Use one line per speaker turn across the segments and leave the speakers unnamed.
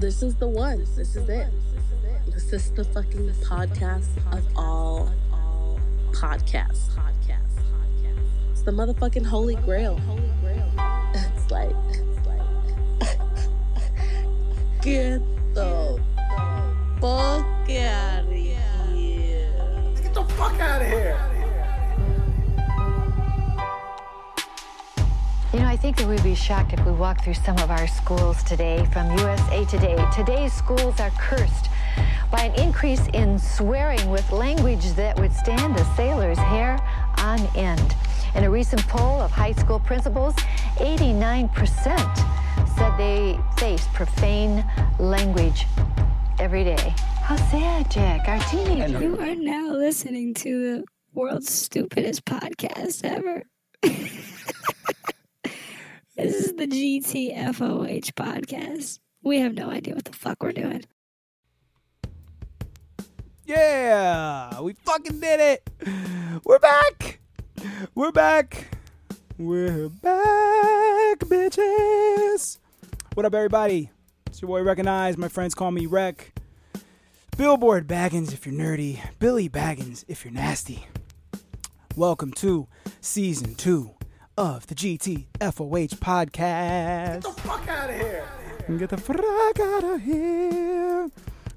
This is the one. This is it. This is the fucking podcast of all podcasts. It's the motherfucking holy grail. It's like, get the fuck out of here.
Get the fuck out of here.
Think that we'd be shocked if we walked through some of our schools today from USA Today. Today's schools are cursed by an increase in swearing with language that would stand a sailor's hair on end. In a recent poll of high school principals, 89% said they face profane language every day. How sad, Jack. Our teenagers.
You are now listening to the world's stupidest podcast ever. this is the GTFOH podcast. We have no idea what the fuck we're doing.
Yeah, we fucking did it. We're back. We're back. We're back, bitches. What up, everybody? It's your boy Wrekonize. My friends call me Wrek. Billboard Baggins if you're nerdy. Billy Baggins if you're nasty. Welcome to season two of the GTFOH podcast. Get the fuck out of here. Get the fuck out of here.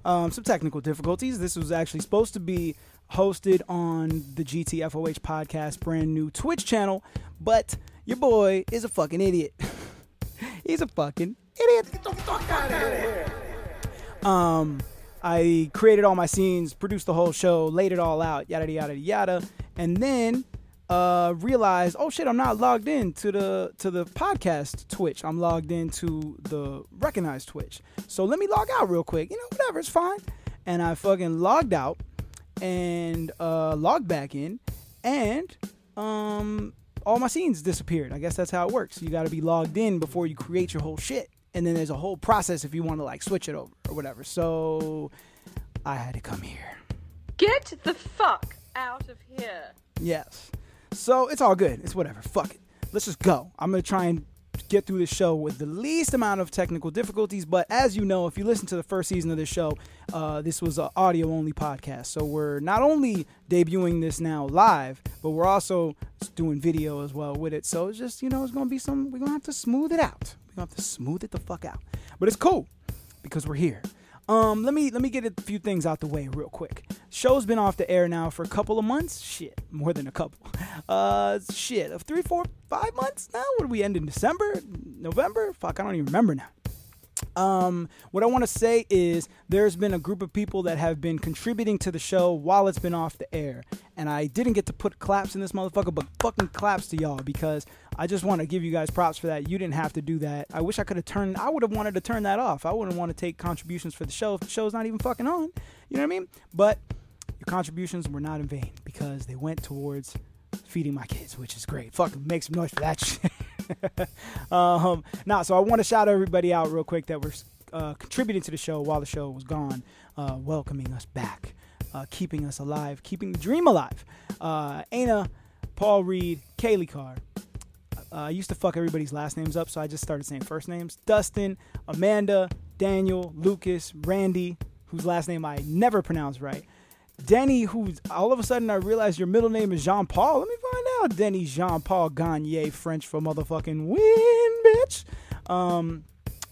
Um, some technical difficulties. This was actually supposed to be hosted on the GTFOH podcast brand new Twitch channel, but your boy is a fucking idiot. He's a fucking idiot. Get the fuck out of here. Um, I created all my scenes, produced the whole show, laid it all out, yada yada yada, and then uh, realized, oh shit, I'm not logged in to the to the podcast Twitch. I'm logged into the recognized Twitch. So let me log out real quick. You know, whatever, it's fine. And I fucking logged out and uh, logged back in, and um, all my scenes disappeared. I guess that's how it works. You got to be logged in before you create your whole shit, and then there's a whole process if you want to like switch it over or whatever. So I had to come here.
Get the fuck out of here.
Yes. So it's all good. It's whatever. Fuck it. Let's just go. I'm gonna try and get through this show with the least amount of technical difficulties. But as you know, if you listen to the first season of this show, uh, this was an audio only podcast. So we're not only debuting this now live, but we're also doing video as well with it. So it's just you know it's gonna be some. We're gonna have to smooth it out. We're gonna have to smooth it the fuck out. But it's cool because we're here. Um, let me let me get a few things out the way real quick. Show's been off the air now for a couple of months. Shit, more than a couple. Uh, shit, of three, four, five months now. What do we end in December, November? Fuck, I don't even remember now. Um, what I want to say is there's been a group of people that have been contributing to the show while it's been off the air. And I didn't get to put claps in this motherfucker, but fucking claps to y'all because I just want to give you guys props for that. You didn't have to do that. I wish I could have turned, I would have wanted to turn that off. I wouldn't want to take contributions for the show if the show's not even fucking on. You know what I mean? But your contributions were not in vain because they went towards feeding my kids, which is great. Fucking make some noise for that shit. um, now, so I want to shout everybody out real quick that were uh, contributing to the show while the show was gone, uh, welcoming us back, uh, keeping us alive, keeping the dream alive. Uh, Ana, Paul Reed, Kaylee Carr. Uh, I used to fuck everybody's last names up, so I just started saying first names. Dustin, Amanda, Daniel, Lucas, Randy, whose last name I never pronounce right. Denny, who's all of a sudden I realized your middle name is Jean Paul. Let me find out. Denny Jean Paul Gagne, French for motherfucking win, bitch. Um,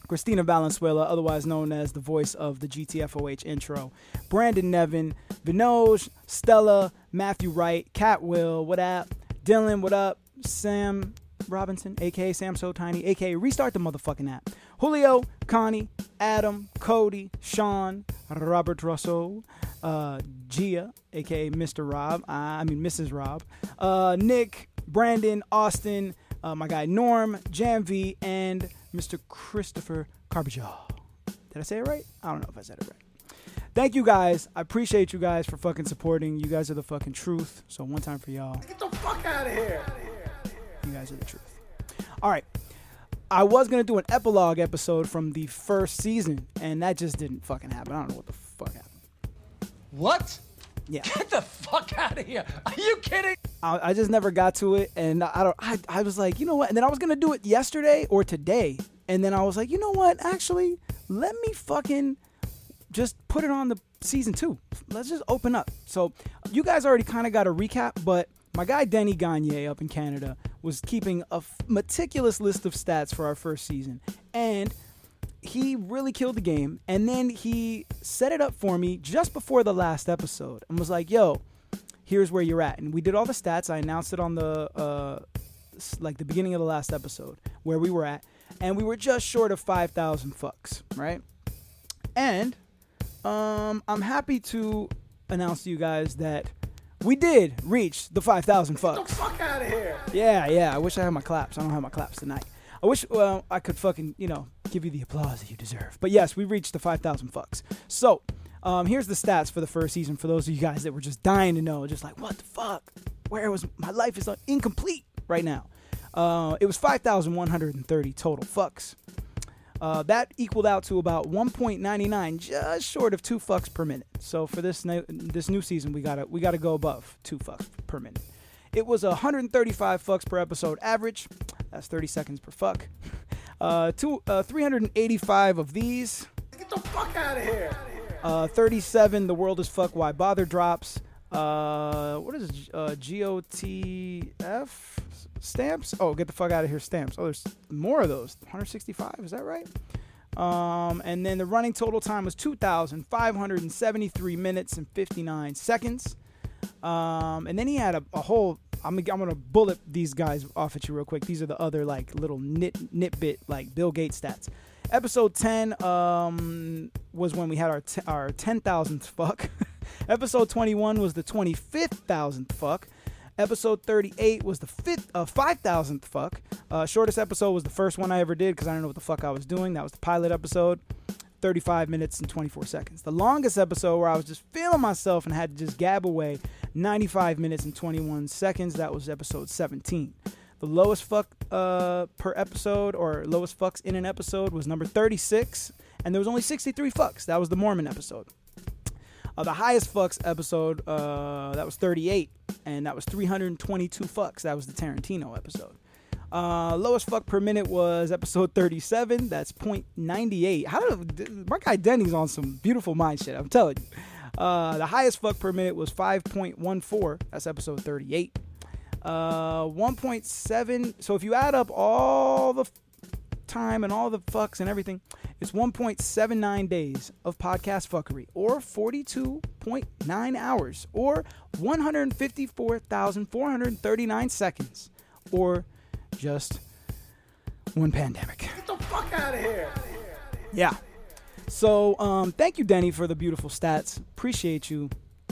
Christina Valenzuela, otherwise known as the voice of the GTFOH intro. Brandon Nevin, Vinoj, Stella, Matthew Wright, Cat Will, what up? Dylan, what up? Sam Robinson, aka Sam So Tiny, aka Restart the motherfucking app. Julio, Connie, Adam, Cody, Sean, Robert Russell, uh, Gia, aka Mr. Rob, I mean Mrs. Rob, uh, Nick, Brandon, Austin, uh, my guy Norm, Jam V, and Mr. Christopher Carbajal. Did I say it right? I don't know if I said it right. Thank you guys. I appreciate you guys for fucking supporting. You guys are the fucking truth. So one time for y'all.
Get the fuck out of here.
You guys are the truth. All right. I was gonna do an epilogue episode from the first season, and that just didn't fucking happen. I don't know what the fuck happened.
What?
Yeah,
Get the fuck out of here. Are you kidding?
I, I just never got to it, and I don't. I, I was like, you know what? And then I was gonna do it yesterday or today, and then I was like, you know what? Actually, let me fucking just put it on the season two. Let's just open up. So you guys already kind of got a recap, but my guy Denny Gagne up in Canada was keeping a f- meticulous list of stats for our first season, and he really killed the game. And then he set it up for me just before the last episode and was like, "Yo, here's where you're at." And we did all the stats. I announced it on the uh, like the beginning of the last episode where we were at, and we were just short of five thousand fucks, right? And um, I'm happy to announce to you guys that we did reach the 5,000 fucks.
Fuck out of here.
Yeah, yeah. I wish I had my claps. I don't have my claps tonight. I wish, well, I could fucking, you know, give you the applause that you deserve. But yes, we reached the 5,000 fucks. So, um, here's the stats for the first season for those of you guys that were just dying to know, just like, what the fuck? Where was my life is incomplete right now? Uh, it was 5,130 total fucks. Uh, that equaled out to about 1.99, just short of two fucks per minute. So for this new, this new season, we gotta we gotta go above two fucks per minute. It was 135 fucks per episode average. That's 30 seconds per fuck. Uh, two, uh, 385 of these.
Get the fuck out of here.
Uh, 37. The world is fuck. Why bother? Drops. Uh, what is uh, GOTF stamps? Oh, get the fuck out of here stamps. Oh, there's more of those. 165. Is that right? Um, and then the running total time was 2,573 minutes and 59 seconds. Um, and then he had a, a whole. I'm, I'm gonna bullet these guys off at you real quick. These are the other like little nit nitbit like Bill Gates stats. Episode 10 um, was when we had our t- our 10,000th fuck. Episode 21 was the 25,000th fuck. Episode 38 was the fifth, uh, 5,000th fuck. Uh, shortest episode was the first one I ever did because I don't know what the fuck I was doing. That was the pilot episode. 35 minutes and 24 seconds. The longest episode where I was just feeling myself and had to just gab away 95 minutes and 21 seconds. That was episode 17. The lowest fuck uh, per episode or lowest fucks in an episode was number 36, and there was only 63 fucks. That was the Mormon episode. Uh, the highest fucks episode uh, that was 38, and that was 322 fucks. That was the Tarantino episode. Uh, lowest fuck per minute was episode 37. That's 0.98. How my guy Denny's on some beautiful mind shit? I'm telling you. Uh, the highest fuck per minute was 5.14. That's episode 38. Uh, 1.7. So if you add up all the time and all the fucks and everything, it's 1.79 days of podcast fuckery, or 42.9 hours, or 154,439 seconds, or just one pandemic.
Get the fuck out of here.
Yeah. So, um, thank you, Denny, for the beautiful stats. Appreciate you.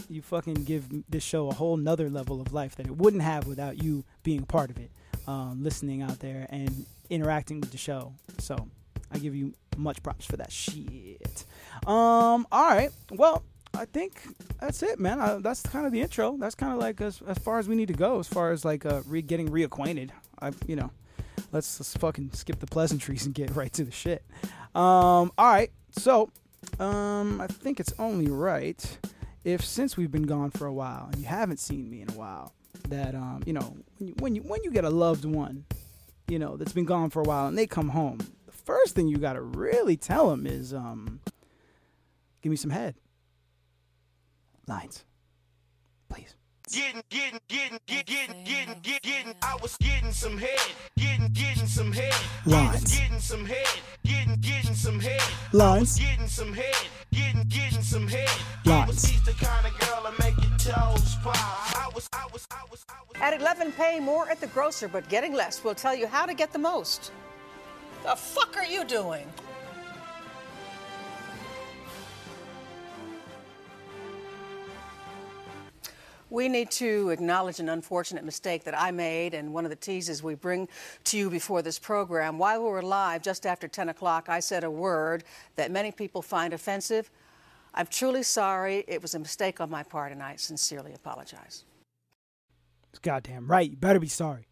You fucking give this show a whole nother level of life that it wouldn't have without you being part of it, um, listening out there and interacting with the show. So, I give you much props for that shit. Um, all right. Well, I think that's it, man. Uh, that's kind of the intro. That's kind of like as, as far as we need to go, as far as like uh, re- getting reacquainted. I, you know, let's let's fucking skip the pleasantries and get right to the shit. Um, all right. So, um, I think it's only right if since we've been gone for a while and you haven't seen me in a while, that um, you know, when you when you when you get a loved one, you know, that's been gone for a while and they come home, the first thing you got to really tell them is um, give me some head. Lines, please.
Getting, getting, getting, getting, getting, getting, getting, getting. I was getting some head, getting, getting some head.
Lines.
Getting some head, getting, getting some head.
Lines.
Getting some head, getting, getting some head.
Lines.
he's the kind of girl that make your toes pop.
At 11, pay more at the grocer, but getting less will tell you how to get the most. The fuck are you doing? We need to acknowledge an unfortunate mistake that I made and one of the teases we bring to you before this program. While we were live just after 10 o'clock, I said a word that many people find offensive. I'm truly sorry. It was a mistake on my part, and I sincerely apologize.
Goddamn right. You better be sorry.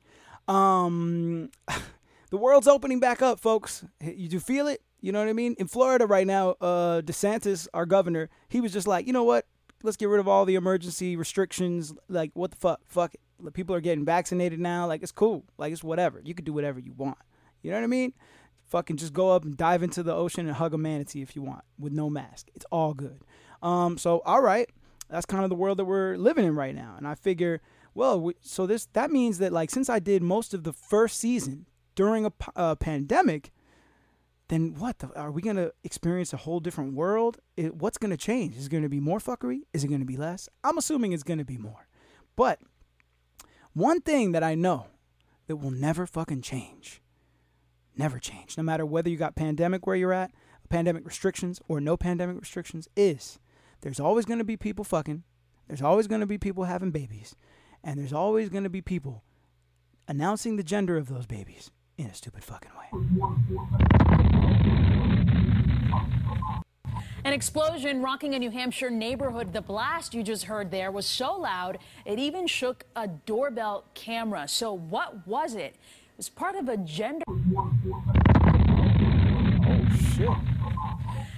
Um, the world's opening back up, folks. You do feel it? You know what I mean? In Florida right now, uh, DeSantis, our governor, he was just like, you know what? Let's get rid of all the emergency restrictions. Like, what the fuck? Fuck it. People are getting vaccinated now. Like, it's cool. Like, it's whatever. You can do whatever you want. You know what I mean? Fucking just go up and dive into the ocean and hug a manatee if you want with no mask. It's all good. Um, so all right, that's kind of the world that we're living in right now. And I figure, well, we, so this that means that like since I did most of the first season during a uh, pandemic, then what the, are we going to experience a whole different world? It, what's going to change? Is it going to be more fuckery? Is it going to be less? I'm assuming it's going to be more. But one thing that i know that will never fucking change never change no matter whether you got pandemic where you're at pandemic restrictions or no pandemic restrictions is there's always going to be people fucking. There's always going to be people having babies and there's always going to be people announcing the gender of those babies in a stupid fucking way
An explosion rocking a New Hampshire neighborhood. The blast you just heard there was so loud, it even shook a doorbell camera. So, what was it? It was part of a gender.
oh shit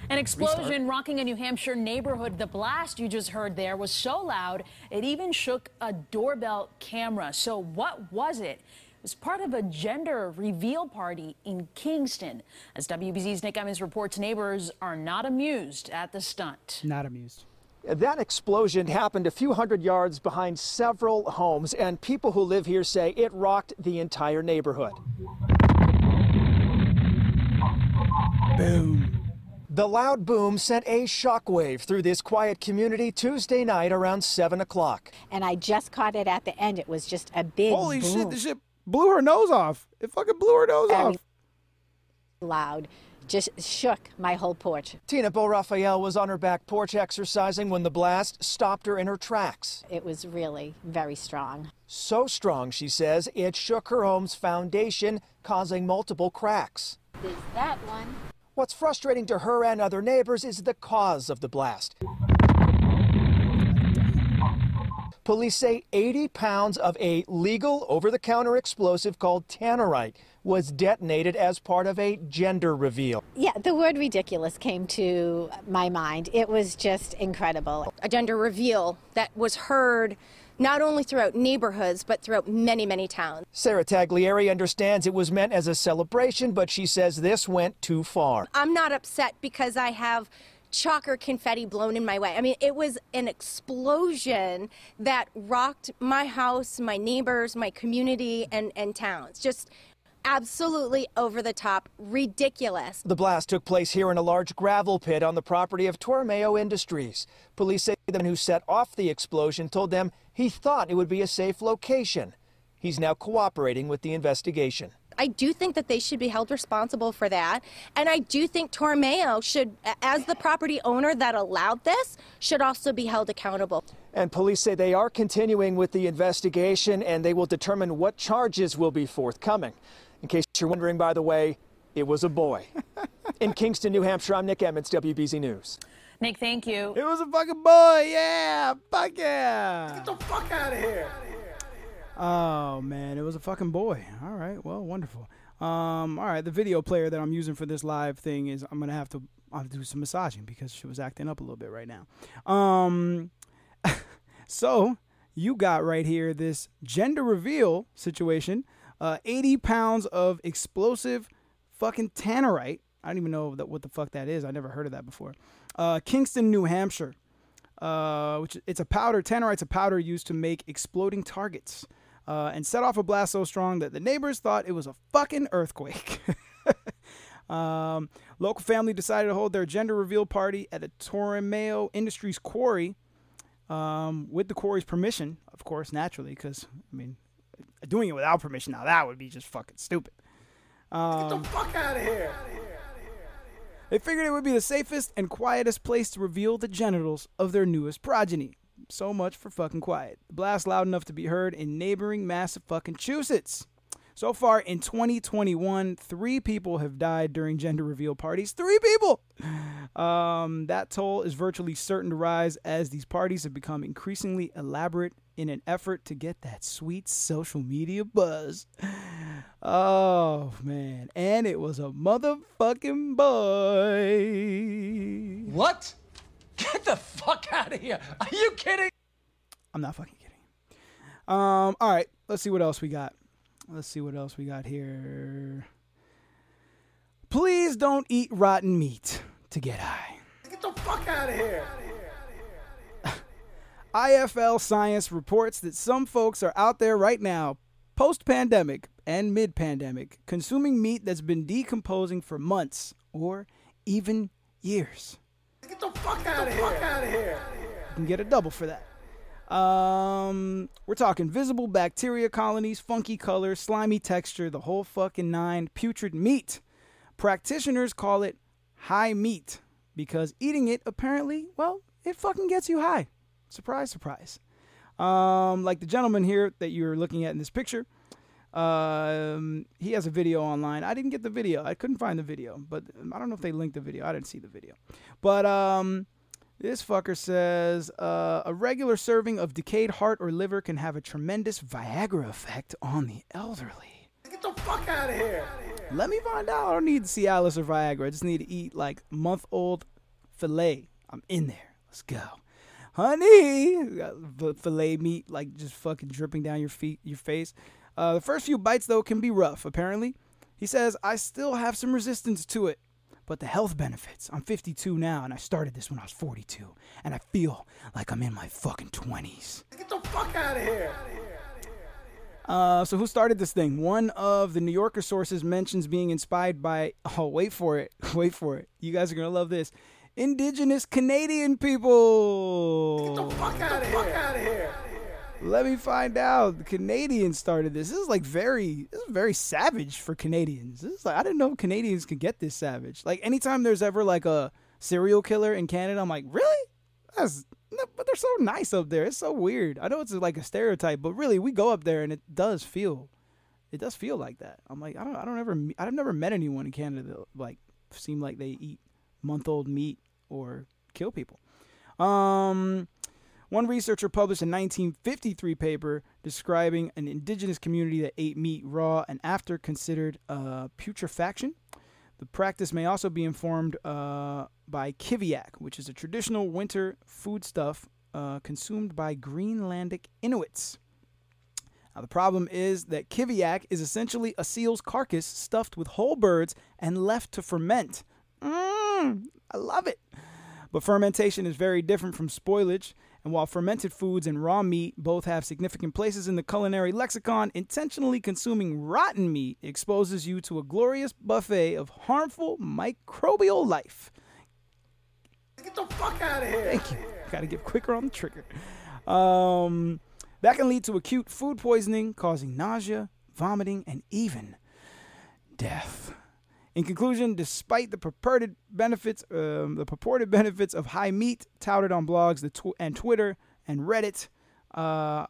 An explosion rocking a New Hampshire neighborhood. The blast you just heard there was so loud, it even shook a doorbell camera. So, what was it? It was part of a gender reveal party in Kingston. As WBZ's Nick Emmons reports, neighbors are not amused at the stunt.
not amused
That explosion happened a few hundred yards behind several homes, and people who live here say it rocked the entire neighborhood.
boom
The loud boom sent a shockwave through this quiet community Tuesday night around 7 o'clock.
and I just caught it at the end. It was just a big
Holy
boom,
shit, this shit blew her nose off. It fucking blew her nose
Very-
off.
loud, just shook my whole porch.
Tina Bo Raphael was on her back porch exercising when the blast stopped her in her tracks.
It was really very strong.
So strong, she says, it shook her home's foundation, causing multiple cracks.
There's that one.
What's frustrating to her and other neighbors is the cause of the blast. Police say 80 pounds of a legal over the counter explosive called tannerite was detonated as part of a gender reveal.
Yeah, the word ridiculous came to my mind. It was just incredible.
a gender reveal that was heard not only throughout neighborhoods but throughout many, many towns.
Sarah Taglieri understands it was meant as a celebration, but she says this went too far.
I'm not upset because I have chalk or confetti blown in my way. I mean, it was an explosion that rocked my house, my neighbors, my community, and, and towns. Just absolutely over the top, ridiculous.
The blast took place here in a large gravel pit on the property of Tormeo Industries. Police say the man who set off the explosion told them he thought it would be a safe location. He's now cooperating with the investigation.
I do think that they should be held responsible for that. And I do think Tormeo should, as the property owner that allowed this, should also be held accountable.
And police say they are continuing with the investigation and they will determine what charges will be forthcoming. In case you're wondering, by the way, it was a boy. In Kingston, New Hampshire, I'm Nick Emmons, WBZ News.
Nick, thank you.
It was a fucking boy, yeah, fuck yeah.
Get the fuck out of here.
Oh man, it was a fucking boy. All right, well, wonderful. Um, all right, the video player that I'm using for this live thing is I'm gonna have to I have to do some massaging because she was acting up a little bit right now. Um, so you got right here this gender reveal situation. Uh, 80 pounds of explosive fucking tannerite. I don't even know that what the fuck that is. I never heard of that before. Uh, Kingston, New Hampshire. Uh, which it's a powder. Tannerite's a powder used to make exploding targets, uh, and set off a blast so strong that the neighbors thought it was a fucking earthquake. um, local family decided to hold their gender reveal party at a Torremeo Industries quarry, um, with the quarry's permission, of course, naturally, because I mean, doing it without permission now that would be just fucking stupid. Um,
Get the fuck out of here.
They figured it would be the safest and quietest place to reveal the genitals of their newest progeny. So much for fucking quiet. The blast loud enough to be heard in neighboring Massachusetts. So far in 2021, three people have died during gender reveal parties. Three people! Um, that toll is virtually certain to rise as these parties have become increasingly elaborate in an effort to get that sweet social media buzz. Oh, man. And it was a motherfucking boy.
What? Get the fuck out of here. Are you kidding?
I'm not fucking kidding. Um, all right, let's see what else we got. Let's see what else we got here. Please don't eat rotten meat to get high.
Get the fuck out of here.
IFL Science reports that some folks are out there right now, post pandemic and mid pandemic, consuming meat that's been decomposing for months or even years.
Get the fuck out of here. Out of here.
You can get a double for that. Um, we're talking visible bacteria colonies, funky colors, slimy texture, the whole fucking nine, putrid meat. Practitioners call it high meat because eating it apparently, well, it fucking gets you high. Surprise, surprise. Um, like the gentleman here that you're looking at in this picture, um, he has a video online. I didn't get the video. I couldn't find the video, but I don't know if they linked the video. I didn't see the video. But um, this fucker says uh, a regular serving of decayed heart or liver can have a tremendous Viagra effect on the elderly.
Get the fuck out of here.
Let me find out. I don't need Cialis or Viagra. I just need to eat like month old filet. I'm in there. Let's go. Honey, filet meat like just fucking dripping down your feet, your face. Uh, the first few bites though can be rough. Apparently, he says I still have some resistance to it, but the health benefits. I'm 52 now, and I started this when I was 42, and I feel like I'm in my fucking 20s.
Get the fuck out of here.
Uh, so who started this thing? One of the New Yorker sources mentions being inspired by. Oh, wait for it, wait for it. You guys are gonna love this. Indigenous Canadian people.
Get the fuck out of here. Out of here.
Let me find out. The Canadians started this. This is like very, this is very savage for Canadians. This is like I didn't know Canadians could get this savage. Like anytime there's ever like a serial killer in Canada, I'm like, really? That's but they're so nice up there. It's so weird. I know it's like a stereotype, but really, we go up there and it does feel, it does feel like that. I'm like, I don't, I don't ever, I've never met anyone in Canada that like seem like they eat month old meat or kill people. Um, one researcher published a 1953 paper describing an indigenous community that ate meat raw and after considered uh, putrefaction. The practice may also be informed uh, by kiviak, which is a traditional winter foodstuff uh, consumed by Greenlandic Inuits. Now, the problem is that kiviak is essentially a seal's carcass stuffed with whole birds and left to ferment. Mmm, I love it. But fermentation is very different from spoilage, and while fermented foods and raw meat both have significant places in the culinary lexicon, intentionally consuming rotten meat exposes you to a glorious buffet of harmful microbial life.
Get the fuck out of here.
Thank you. Gotta get quicker on the trigger. Um, that can lead to acute food poisoning, causing nausea, vomiting, and even death. In conclusion, despite the purported benefits, um, the purported benefits of high meat touted on blogs the tw- and Twitter and Reddit, uh,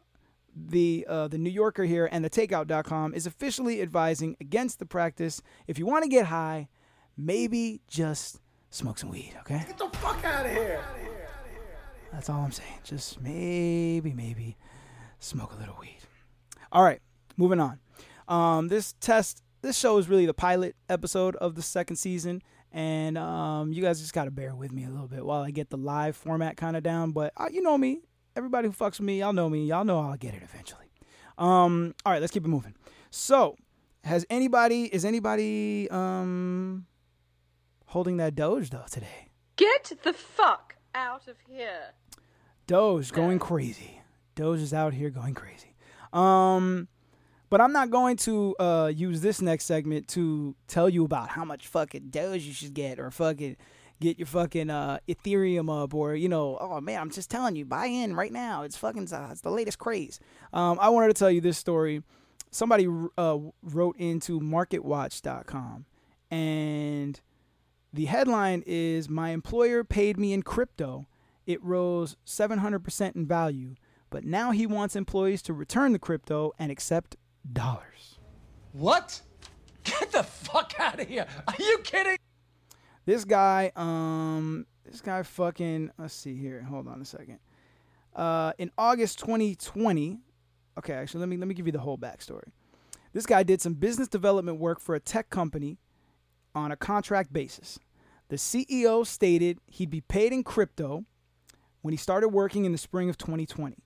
the uh, the New Yorker here and the Takeout.com is officially advising against the practice. If you want to get high, maybe just smoke some weed. Okay.
Get the fuck out of here.
That's all I'm saying. Just maybe, maybe smoke a little weed. All right, moving on. Um, this test this show is really the pilot episode of the second season, and um, you guys just got to bear with me a little bit while I get the live format kind of down. But uh, you know me, everybody who fucks with me, y'all know me, y'all know I'll get it eventually. Um, all right, let's keep it moving. So, has anybody is anybody um holding that Doge though today?
Get the fuck out of here.
Doge going crazy. Doge is out here going crazy. Um but I'm not going to uh, use this next segment to tell you about how much fucking Doge you should get or fucking get your fucking uh, Ethereum up or, you know, oh man, I'm just telling you, buy in right now. It's fucking, uh, it's the latest craze. Um, I wanted to tell you this story. Somebody uh, wrote into marketwatch.com and the headline is My employer paid me in crypto. It rose 700% in value, but now he wants employees to return the crypto and accept dollars.
What? Get the fuck out of here. Are you kidding?
This guy, um, this guy fucking, let's see here. Hold on a second. Uh, in August 2020, okay, actually, let me let me give you the whole backstory. This guy did some business development work for a tech company on a contract basis. The CEO stated he'd be paid in crypto when he started working in the spring of 2020.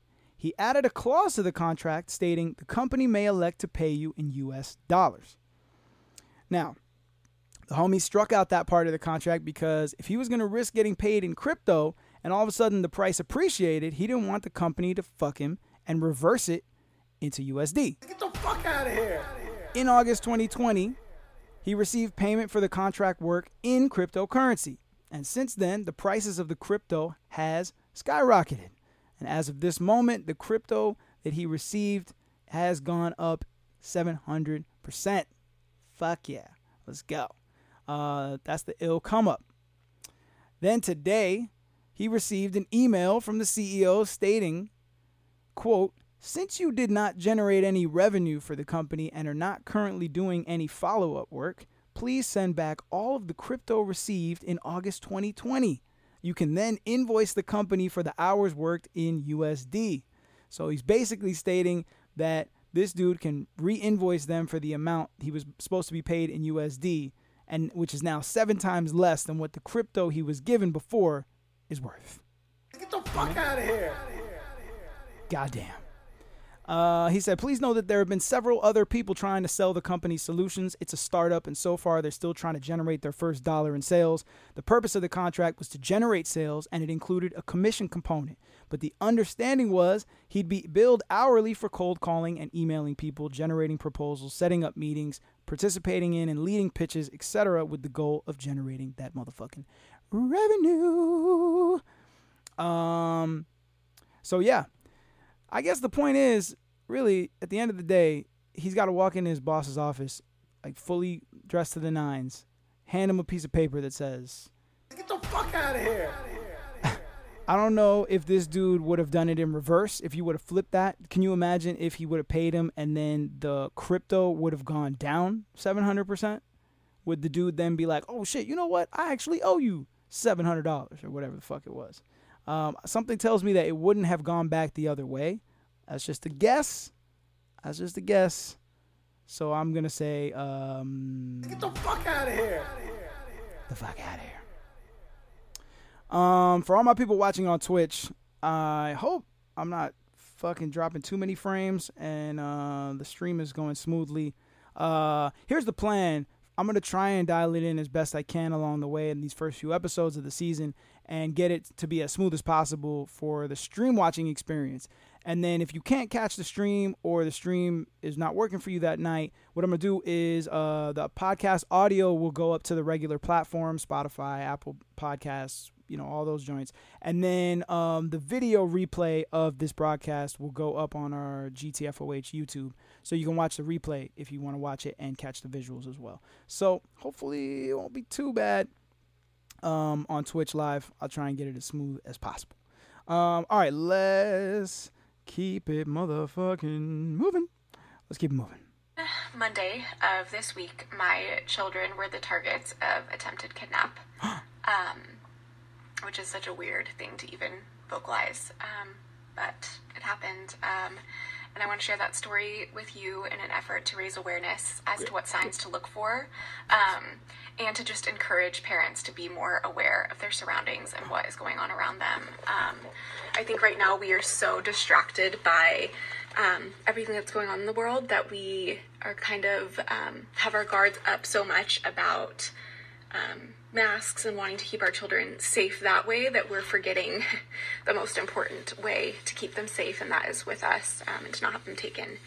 He added a clause to the contract stating the company may elect to pay you in US dollars. Now, The homie struck out that part of the contract because if he was going to risk getting paid in crypto and all of a sudden the price appreciated, he didn't want the company to fuck him and reverse it into USD.
Get the fuck out of here.
In August 2020, he received payment for the contract work in cryptocurrency. And since then, the prices of the crypto has skyrocketed. And as of this moment, the crypto that he received has gone up 700%. Fuck yeah. Let's go. Uh, that's the ill come up. Then today, he received an email from the CEO stating, quote, since you did not generate any revenue for the company and are not currently doing any follow up work, please send back all of the crypto received in August 2020. You can then invoice the company for the hours worked in USD. So he's basically stating that this dude can re-invoice them for the amount he was supposed to be paid in USD and which is now 7 times less than what the crypto he was given before is worth.
Get the fuck out of here.
Goddamn. Uh, he said, please know that there have been several other people trying to sell the company's solutions. It's a startup, and so far they're still trying to generate their first dollar in sales. The purpose of the contract was to generate sales, and it included a commission component. But the understanding was he'd be billed hourly for cold calling and emailing people, generating proposals, setting up meetings, participating in and leading pitches, etc., with the goal of generating that motherfucking revenue. Um, so yeah, I guess the point is really at the end of the day, he's got to walk in his boss's office like fully dressed to the nines, hand him a piece of paper that says,
Get the fuck out of here.
I don't know if this dude would have done it in reverse, if you would have flipped that. Can you imagine if he would have paid him and then the crypto would have gone down 700%? Would the dude then be like, oh shit, you know what? I actually owe you $700 or whatever the fuck it was. Um, something tells me that it wouldn't have gone back the other way. That's just a guess. That's just a guess. So I'm going to say. Um,
Get the fuck out of here.
The fuck out of here. Um, for all my people watching on Twitch, I hope I'm not fucking dropping too many frames and uh, the stream is going smoothly. Uh, here's the plan. I'm gonna try and dial it in as best I can along the way in these first few episodes of the season and get it to be as smooth as possible for the stream watching experience. And then if you can't catch the stream or the stream is not working for you that night, what I'm gonna do is uh, the podcast audio will go up to the regular platform, Spotify, Apple Podcasts, you know, all those joints. And then um, the video replay of this broadcast will go up on our GTFOH YouTube. So you can watch the replay if you want to watch it and catch the visuals as well. So hopefully it won't be too bad um, on Twitch Live. I'll try and get it as smooth as possible. Um, all right, let's keep it motherfucking moving. Let's keep it moving.
Monday of this week, my children were the targets of attempted kidnap, um, which is such a weird thing to even vocalize, um, but it happened. Um, and I want to share that story with you in an effort to raise awareness as to what signs to look for, um, and to just encourage parents to be more aware of their surroundings and what is going on around them. Um, I think right now we are so distracted by um, everything that's going on in the world that we are kind of um, have our guards up so much about um, masks and wanting to keep our children safe that way that we're forgetting the most important way to keep them safe, and that is with us um, and to not have them taken.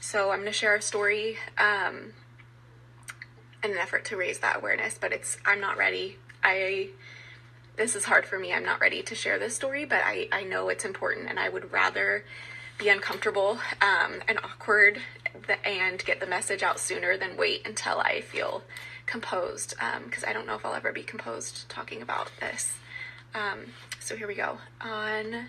So I'm going to share a story um, in an effort to raise that awareness, but it's I'm not ready. I this is hard for me. I'm not ready to share this story, but I, I know it's important, and I would rather be uncomfortable um, and awkward and get the message out sooner than wait until I feel composed because um, I don't know if I'll ever be composed talking about this. Um, so here we go. On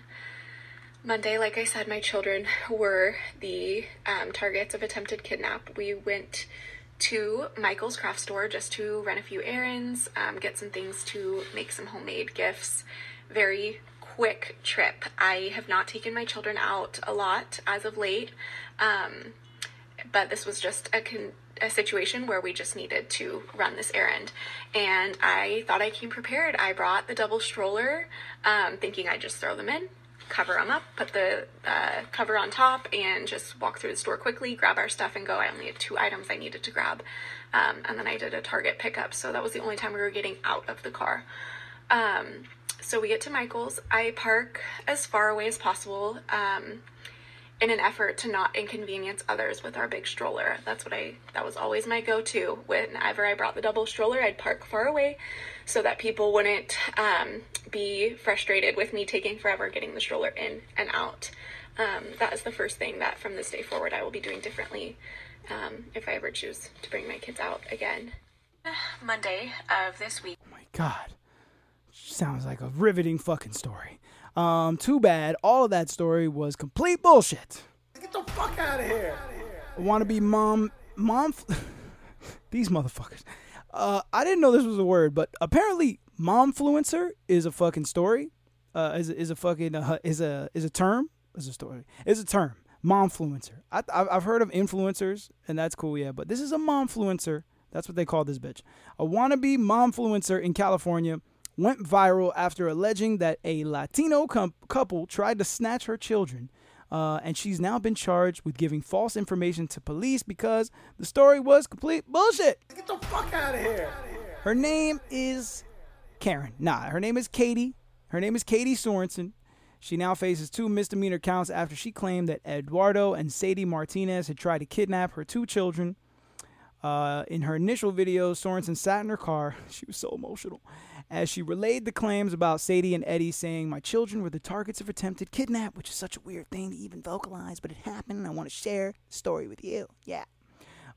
Monday, like I said, my children were the um, targets of attempted kidnap. We went to Michael's craft store just to run a few errands, um, get some things to make some homemade gifts. Very quick trip. I have not taken my children out a lot as of late, um, but this was just a con- a situation where we just needed to run this errand. And I thought I came prepared. I brought the double stroller, um, thinking I'd just throw them in. cover them up, put the uh, cover on top, and just walk through the store quickly, grab our stuff, and go. I only had two items I needed to grab. Um, and then I did a Target pickup, so that was the only time we were getting out of the car. Um, so we get to Michael's. I park as far away as possible um, in an effort to not inconvenience others with our big stroller. That's what I, that was always my go to. Whenever I brought the double stroller, I'd park far away so that people wouldn't um, be frustrated with me taking forever getting the stroller in and out. Um, that is the first thing that from this day forward I will be doing differently um, if I ever choose to bring my kids out again. Monday of this week.
Oh my god. Sounds like a riveting fucking story. Um, too bad all of that story was complete bullshit.
Get the fuck out of here.
Want to be mom, mom, these motherfuckers. Uh, I didn't know this was a word, but apparently, momfluencer is a fucking story. Uh, is is a fucking uh, is a is a term. Is a story. Is a term. Momfluencer. I, I've I've heard of influencers, and that's cool, yeah. But this is a momfluencer. That's what they call this bitch. A wannabe momfluencer in California went viral after alleging that a Latino com- couple tried to snatch her children. Uh, and she's now been charged with giving false information to police because the story was complete bullshit.
Get the fuck out of here.
Her name is Karen. Nah, her name is Katie. Her name is Katie Sorensen. She now faces two misdemeanor counts after she claimed that Eduardo and Sadie Martinez had tried to kidnap her two children. Uh, in her initial video, Sorensen sat in her car. She was so emotional as she relayed the claims about Sadie and Eddie, saying, My children were the targets of attempted kidnap, which is such a weird thing to even vocalize, but it happened, and I want to share the story with you. Yeah.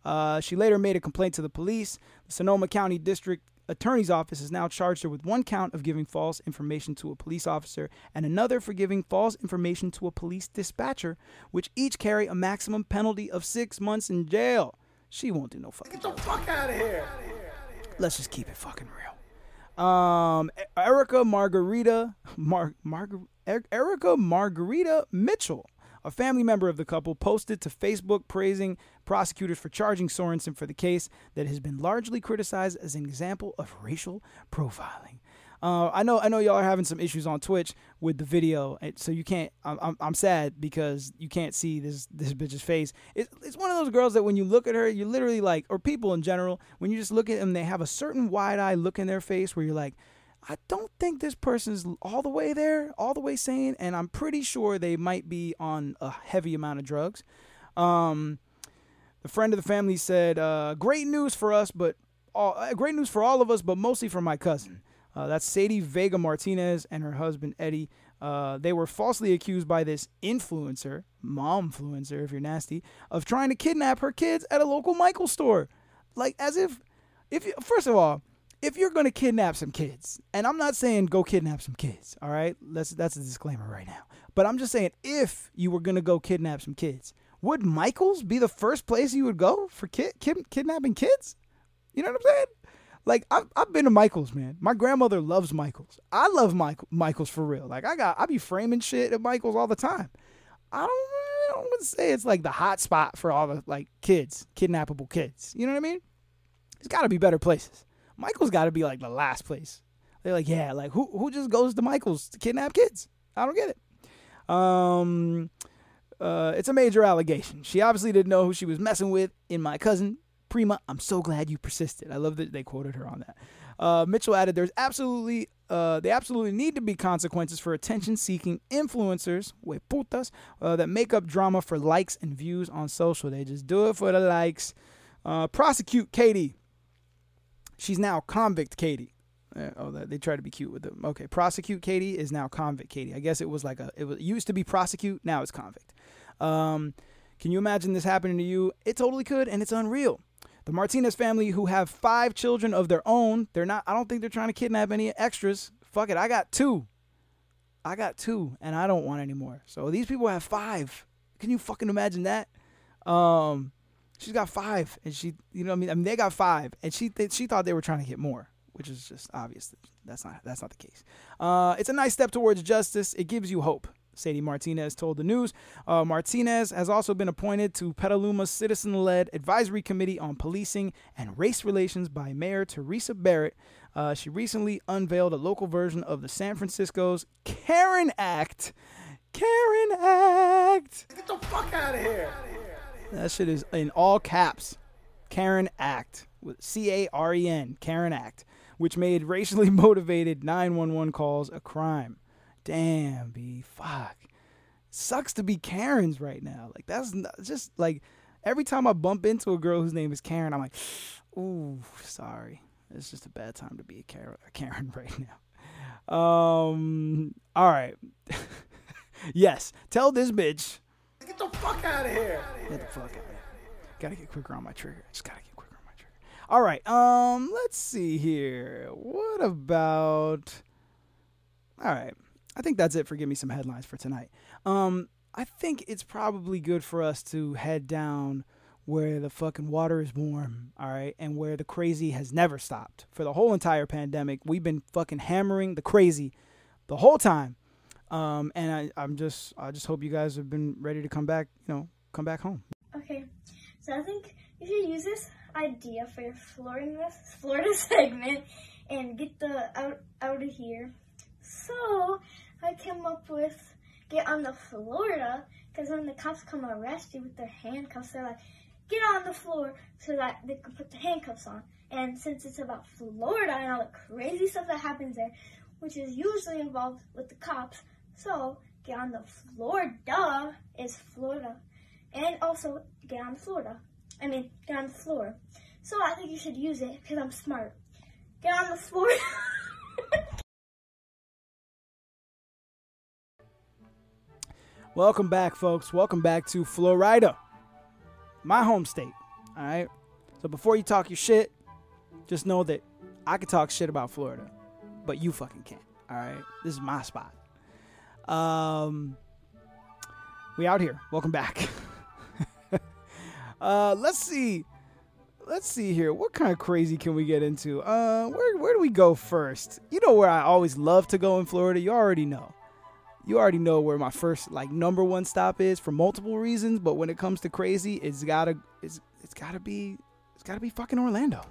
Uh, she later made a complaint to the police. The Sonoma County District Attorney's Office has now charged her with one count of giving false information to a police officer and another for giving false information to a police dispatcher, which each carry a maximum penalty of six months in jail. She won't do no fucking.
Get the fuck out of here.
Let's just keep it fucking real. Um, Erica Margarita, Mar, Margar, Erica Margarita Mitchell, a family member of the couple, posted to Facebook praising prosecutors for charging Sorensen for the case that has been largely criticized as an example of racial profiling. Uh, I know, I know, y'all are having some issues on Twitch with the video, so you can't. I'm, I'm, sad because you can't see this this bitch's face. It's, it's one of those girls that when you look at her, you literally like, or people in general, when you just look at them, they have a certain wide eye look in their face where you're like, I don't think this person's all the way there, all the way sane, and I'm pretty sure they might be on a heavy amount of drugs. Um, the friend of the family said, uh, "Great news for us, but all, uh, great news for all of us, but mostly for my cousin." Uh, that's Sadie Vega Martinez and her husband Eddie. Uh, they were falsely accused by this influencer, mom influencer, if you're nasty, of trying to kidnap her kids at a local Michael store. Like as if, if you, first of all, if you're gonna kidnap some kids, and I'm not saying go kidnap some kids, all right? Let's that's a disclaimer right now. But I'm just saying if you were gonna go kidnap some kids, would Michael's be the first place you would go for kid, kid kidnapping kids? You know what I'm saying? Like I've, I've been to Michaels, man. My grandmother loves Michaels. I love Michael Michaels for real. Like I got I be framing shit at Michaels all the time. I don't I don't want to say it's like the hot spot for all the like kids, kidnappable kids. You know what I mean? There's got to be better places. Michaels got to be like the last place. They're like, yeah, like who who just goes to Michaels to kidnap kids? I don't get it. Um, uh, it's a major allegation. She obviously didn't know who she was messing with in my cousin Prima, I'm so glad you persisted. I love that they quoted her on that. Uh, Mitchell added, "There's absolutely, uh, they absolutely need to be consequences for attention-seeking influencers, we putas, uh, that make up drama for likes and views on social. They just do it for the likes. Uh, prosecute Katie. She's now convict Katie. Uh, oh, they try to be cute with them. Okay, prosecute Katie is now convict Katie. I guess it was like a, it was it used to be prosecute, now it's convict. Um, can you imagine this happening to you? It totally could, and it's unreal. The Martinez family, who have five children of their own, they're not, I don't think they're trying to kidnap any extras. Fuck it, I got two. I got two, and I don't want any more. So these people have five. Can you fucking imagine that? Um, she's got five, and she, you know, I mean, I mean, they got five, and she, th- she thought they were trying to get more, which is just obvious. That's not, that's not the case. Uh, it's a nice step towards justice. It gives you hope. Sadie Martinez told the news. Uh, Martinez has also been appointed to Petaluma's citizen led advisory committee on policing and race relations by Mayor Teresa Barrett. Uh, she recently unveiled a local version of the San Francisco's Karen Act. Karen Act.
Get the fuck out of here.
That shit is in all caps. Karen Act with C A R E N, Karen Act, which made racially motivated 911 calls a crime. Damn, B. Fuck. Sucks to be Karens right now. Like that's not, just like every time I bump into a girl whose name is Karen, I'm like, ooh, sorry. It's just a bad time to be a Karen, a Karen right now. Um. All right. yes. Tell this bitch.
Get the fuck out of here.
Get the fuck out of here. Gotta get quicker on my trigger. I just gotta get quicker on my trigger. All right. Um. Let's see here. What about? All right. I think that's it for give me some headlines for tonight. Um. I think it's probably good for us to head down where the fucking water is warm, all right, and where the crazy has never stopped. For the whole entire pandemic, we've been fucking hammering the crazy the whole time. Um, and I, I'm just, I just hope you guys have been ready to come back, you know, come back home.
Okay, so I think you should use this idea for your Florida, Florida segment and get the out out of here. So I came up with get on the Florida because uh, when the cops come arrest you with their handcuffs, they're like, get on the floor so that they can put the handcuffs on. And since it's about Florida and all the crazy stuff that happens there, which is usually involved with the cops, so get on the floor, duh, is Florida. And also get on Florida. I mean, get on the floor. So I think you should use it because I'm smart. Get on the floor.
Welcome back, folks. Welcome back to Florida, my home state. All right. So before you talk your shit, just know that I can talk shit about Florida, but you fucking can't. All right. This is my spot. Um, we out here. Welcome back. uh, let's see. Let's see here. What kind of crazy can we get into? Uh, where where do we go first? You know where I always love to go in Florida. You already know you already know where my first like number one stop is for multiple reasons but when it comes to crazy it's gotta it's, it's gotta be it's gotta be fucking orlando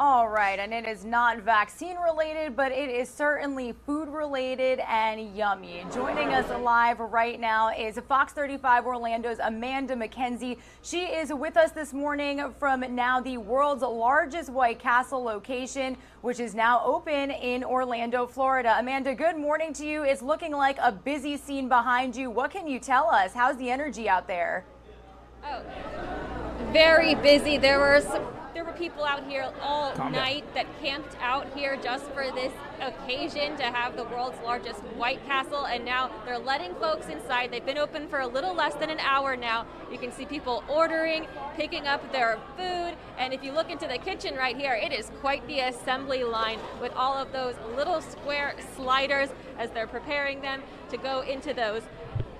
all right, and it is not vaccine related, but it is certainly food related and yummy. Joining us live right now is Fox 35 Orlando's Amanda McKenzie. She is with us this morning from now the world's largest White Castle location, which is now open in Orlando, Florida. Amanda, good morning to you. It's looking like a busy scene behind you. What can you tell us? How's the energy out there?
Oh, very busy. There were some there were people out here all
Calm
night that camped out here just for this occasion to have the world's largest White Castle, and now they're letting folks inside. They've been open for a little less than an hour now. You can see people ordering, picking up their food, and if you look into the kitchen right here, it is quite the assembly line with all of those little square sliders as they're preparing them to go into those.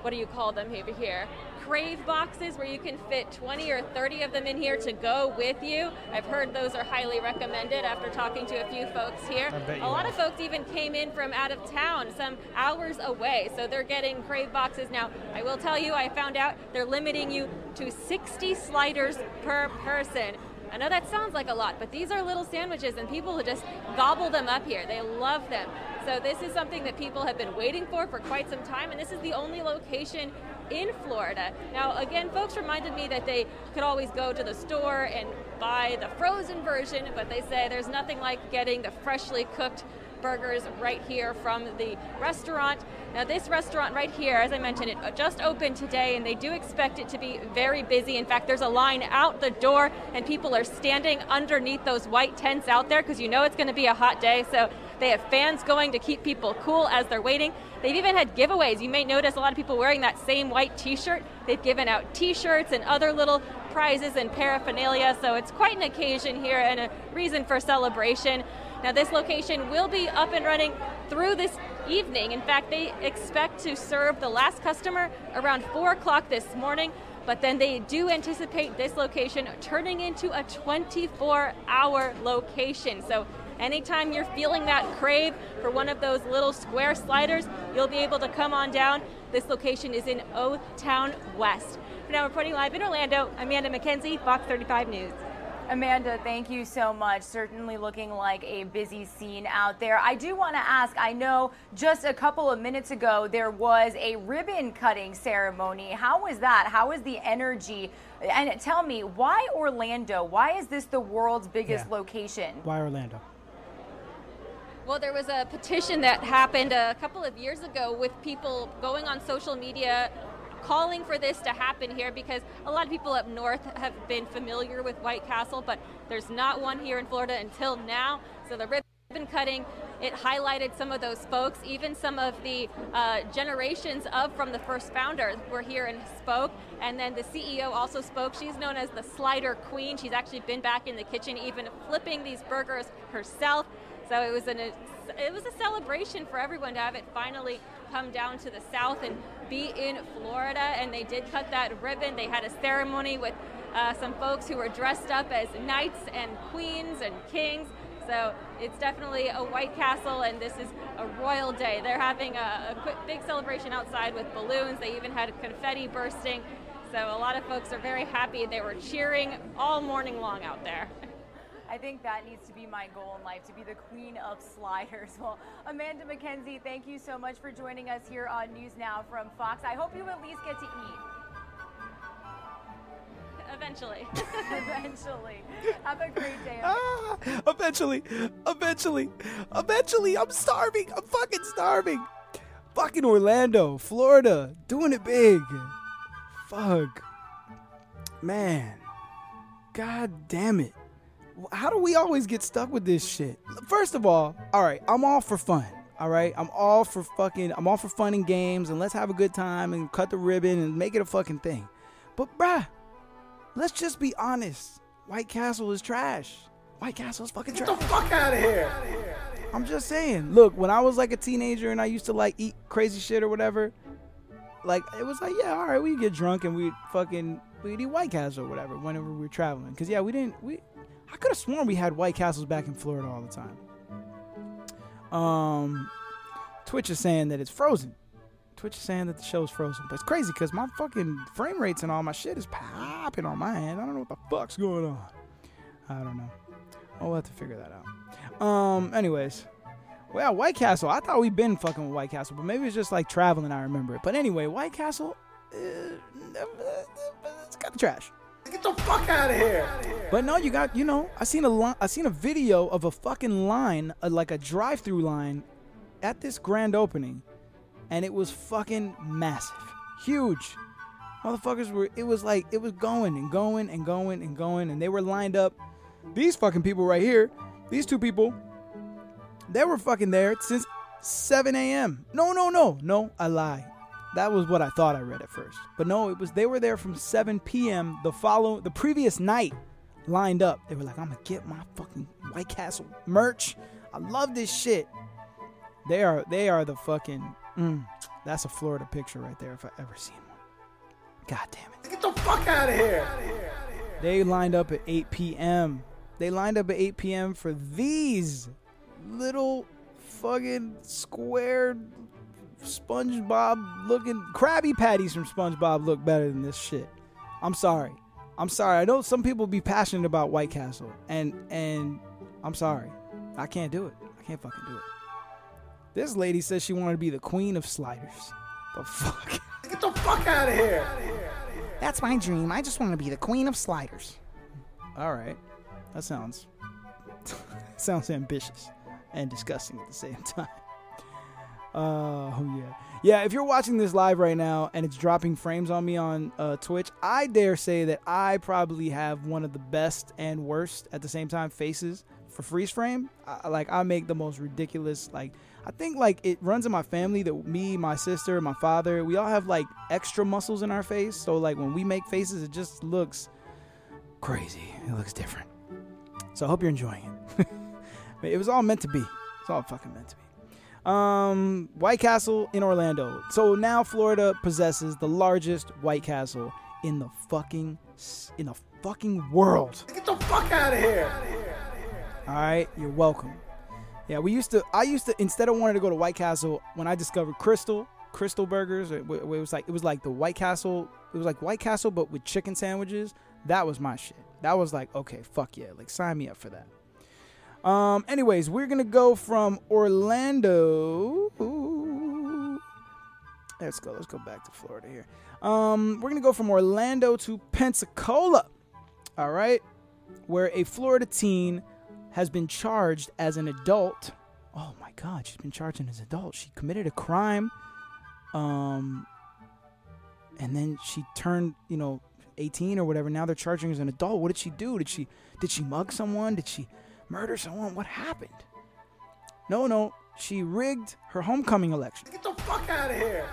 What do you call them over here? Crave boxes where you can fit 20 or 30 of them in here to go with you. I've heard those are highly recommended after talking to a few folks here. A lot of folks even came in from out of town, some hours away, so they're getting crave boxes now. I will tell you, I found out they're limiting you to 60 sliders per person. I know that sounds like a lot, but these are little sandwiches and people just gobble them up here. They love them. So this is something that people have been waiting for for quite some time, and this is the only location in Florida. Now, again, folks reminded me that they could always go to the store and buy the frozen version, but they say there's nothing like getting the freshly cooked burgers right here from the restaurant. Now, this restaurant right here, as I mentioned, it just opened today, and they do expect it to be very busy. In fact, there's a line out the door, and people are standing underneath those white tents out there because you know it's going to be a hot day. So they have fans going to keep people cool as they're waiting. They've even had giveaways. You may notice a lot of people wearing that same white t shirt. They've given out t shirts and other little prizes and paraphernalia. So it's quite an occasion here and a reason for celebration. Now, this location will be up and running through this evening. In fact, they expect to serve the last customer around 4 o'clock this morning, but then they do anticipate this location turning into a 24 hour location. So, anytime you're feeling that crave for one of those little square sliders, you'll be able to come on down. This location is in O Town West. For now, reporting live in Orlando, Amanda McKenzie, Fox 35 News.
Amanda, thank you so much. Certainly looking like a busy scene out there. I do want to ask I know just a couple of minutes ago there was a ribbon cutting ceremony. How was that? How was the energy? And tell me, why Orlando? Why is this the world's biggest
Yeah.
location?
Why Orlando?
Well, there was a petition that happened a couple of years ago with people going on social media calling for this to happen here because a lot of people up north have been familiar with White Castle, but there's not one here in Florida until now. So the ribbon cutting, it highlighted some of those folks, even some of the uh, generations of from the first founder were here and spoke. And then the CEO also spoke. She's known as the slider queen. She's actually been back in the kitchen, even flipping these burgers herself. So it was an it was a celebration for everyone to have it finally come down to the south and be in Florida. And they did cut that ribbon. They had a ceremony with uh, some folks who were dressed up as knights and queens and kings. So it's definitely a White Castle, and this is a royal day. They're having a, a quick, big celebration outside with balloons. They even had confetti bursting. So a lot of folks are very happy. They were cheering all morning long out there.
I think that needs to be my goal in life to be the queen of sliders. Well, Amanda McKenzie, thank you so much for joining us here on News Now from Fox. I hope you at least get to eat.
Eventually.
Eventually. Have a great day.
Ah, eventually, eventually, eventually, I'm starving. I'm fucking starving. Fucking Orlando, Florida, doing it big. Fuck. Man. God damn it. How do we always get stuck with this shit? First of all, all right, I'm all for fun. All right, I'm all for fucking, I'm all for fun and games, and let's have a good time and cut the ribbon and make it a fucking thing. But bruh, let's just be honest. White Castle is trash. White Castle is fucking trash.
Get the fuck out of here.
I'm just saying. Look, when I was like a teenager and I used to like eat crazy shit or whatever, like it was like, yeah, all right, we get drunk and we fucking we'd eat White Castle or whatever whenever we were traveling. Cause yeah, we didn't we. I could have sworn we had White Castles back in Florida all the time. Um, Twitch is saying that it's frozen. Twitch is saying that the show's frozen, but it's crazy because my fucking frame rates and all my shit is popping on my end. I don't know what the fuck's going on. I don't know. I'll have to figure that out. Um. Anyways, well, White Castle. I thought we'd been fucking with White Castle, but maybe it's just like traveling. I remember it. But anyway, White Castle. Uh, it's got the trash.
Get the fuck out of here.
But no, you got you know. I seen a li- I seen a video of a fucking line, uh, like a drive-through line, at this grand opening, and it was fucking massive, huge. Motherfuckers were. It was like it was going and going and going and going, and they were lined up. These fucking people right here, these two people, they were fucking there since 7 a.m. No, no, no, no. I lie. That was what I thought I read at first. But no, it was they were there from 7 p.m. the follow the previous night lined up. They were like, I'm gonna get my fucking White Castle merch. I love this shit. They are they are the fucking mm, that's a Florida picture right there if I ever seen one. God damn it.
Get the fuck out of here.
They lined up at 8 p.m. They lined up at 8 p.m. for these little fucking square SpongeBob looking Krabby Patties from SpongeBob look better than this shit. I'm sorry. I'm sorry. I know some people be passionate about White Castle, and and I'm sorry. I can't do it. I can't fucking do it. This lady says she wanted to be the queen of sliders. The fuck?
Get the fuck out of here.
That's my dream. I just want to be the queen of sliders. All right. That sounds sounds ambitious and disgusting at the same time. Uh, oh yeah. Yeah, if you're watching this live right now and it's dropping frames on me on uh, Twitch, I dare say that I probably have one of the best and worst at the same time faces for freeze frame. I, like I make the most ridiculous like I think like it runs in my family that me, my sister, my father, we all have like extra muscles in our face. So like when we make faces, it just looks crazy. It looks different. So I hope you're enjoying it. it was all meant to be. It's all fucking meant to be. Um, White Castle in Orlando. So now Florida possesses the largest White Castle in the fucking in the fucking world.
Get the fuck out of here.
All right, you're welcome. Yeah, we used to. I used to instead of wanting to go to White Castle when I discovered Krystal Krystal Burgers. It, it was like it was like the White Castle. It was like White Castle but with chicken sandwiches. That was my shit. That was like, okay, fuck yeah, like sign me up for that. Um, anyways, we're gonna go from Orlando. Let's go. Let's go back to Florida here. Um, we're gonna go from Orlando to Pensacola. All right, where a Florida teen has been charged as an adult. Oh my God, she's been charged as an adult. She committed a crime. Um, and then she turned, you know, 18 or whatever. Now they're charging her as an adult. What did she do? Did she did she mug someone? Did she murder someone? What happened? No, no. She rigged her homecoming election.
Get the fuck out of here.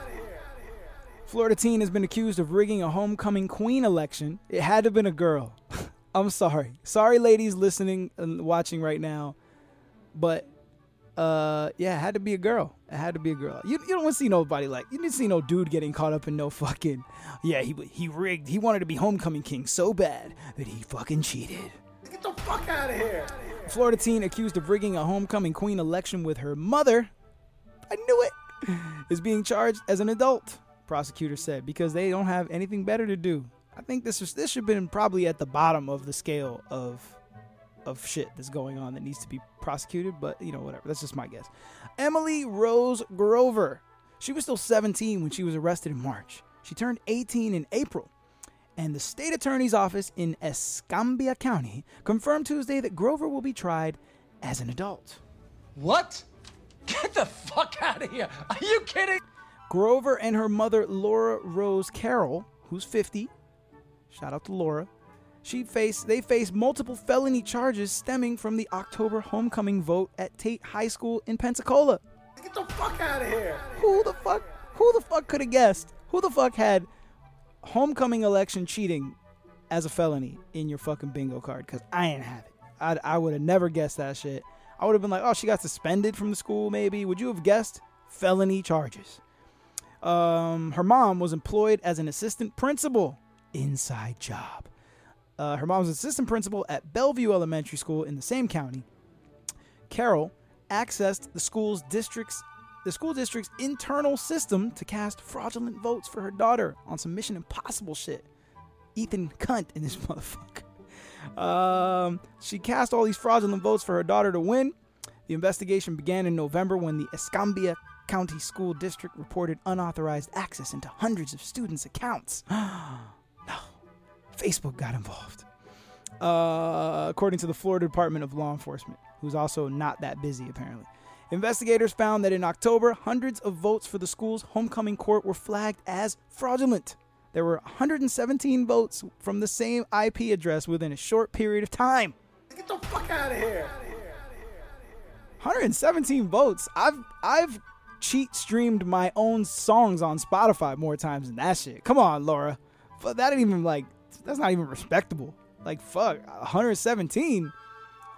Florida teen has been accused of rigging a homecoming queen election. It had to have been a girl. I'm sorry. Sorry, ladies listening and watching right now. But uh yeah, it had to be a girl. It had to be a girl. You, you don't want to see nobody like you didn't see no dude getting caught up in no fucking yeah, he he rigged. He wanted to be homecoming king so bad that he fucking cheated.
Get the fuck out of here.
Florida teen accused of rigging a homecoming queen election with her mother. I knew it. Is being charged as an adult, prosecutor said, because they don't have anything better to do. I think this was this should have been probably at the bottom of the scale of of shit that's going on that needs to be prosecuted, but you know, whatever. That's just my guess. Emily Rose Grover. She was still 17 when she was arrested in March. She turned 18 in April. And the state attorney's office in Escambia County confirmed Tuesday that Grover will be tried as an adult.
What? Get the fuck out of here. Are you kidding?
Grover and her mother, Laura Rose Carroll, who's 50, shout out to Laura, she faced they faced multiple felony charges stemming from the October homecoming vote at Tate High School in Pensacola.
Get the fuck out of here.
Who the fuck who the fuck could have guessed? Who the fuck had homecoming election cheating as a felony in your fucking bingo card? Cause I ain't have it. I I would have never guessed that shit. I would have been like, oh, she got suspended from the school, maybe. Would you have guessed felony charges? Um, her mom was employed as an assistant principal. Inside job. Uh, her mom's assistant principal at Bellview Elementary School in the same county. Carroll accessed the school's district's the school district's internal system to cast fraudulent votes for her daughter on some Mission Impossible shit. Ethan Cunt in this motherfucker. Um, she cast all these fraudulent votes for her daughter to win. The investigation began in November when the Escambia County School District reported unauthorized access into hundreds of students' accounts. no, Facebook got involved. Uh, according to the Florida Department of Law Enforcement, who's also not that busy apparently. Investigators found that in October, hundreds of votes for the school's homecoming court were flagged as fraudulent. There were 117 votes from the same IP address within a short period of time.
Get the fuck out of here.
117 votes. I've I've cheat streamed my own songs on Spotify more times than that shit. Come on, Laura. But that ain't even like that's not even respectable. Like fuck, 117.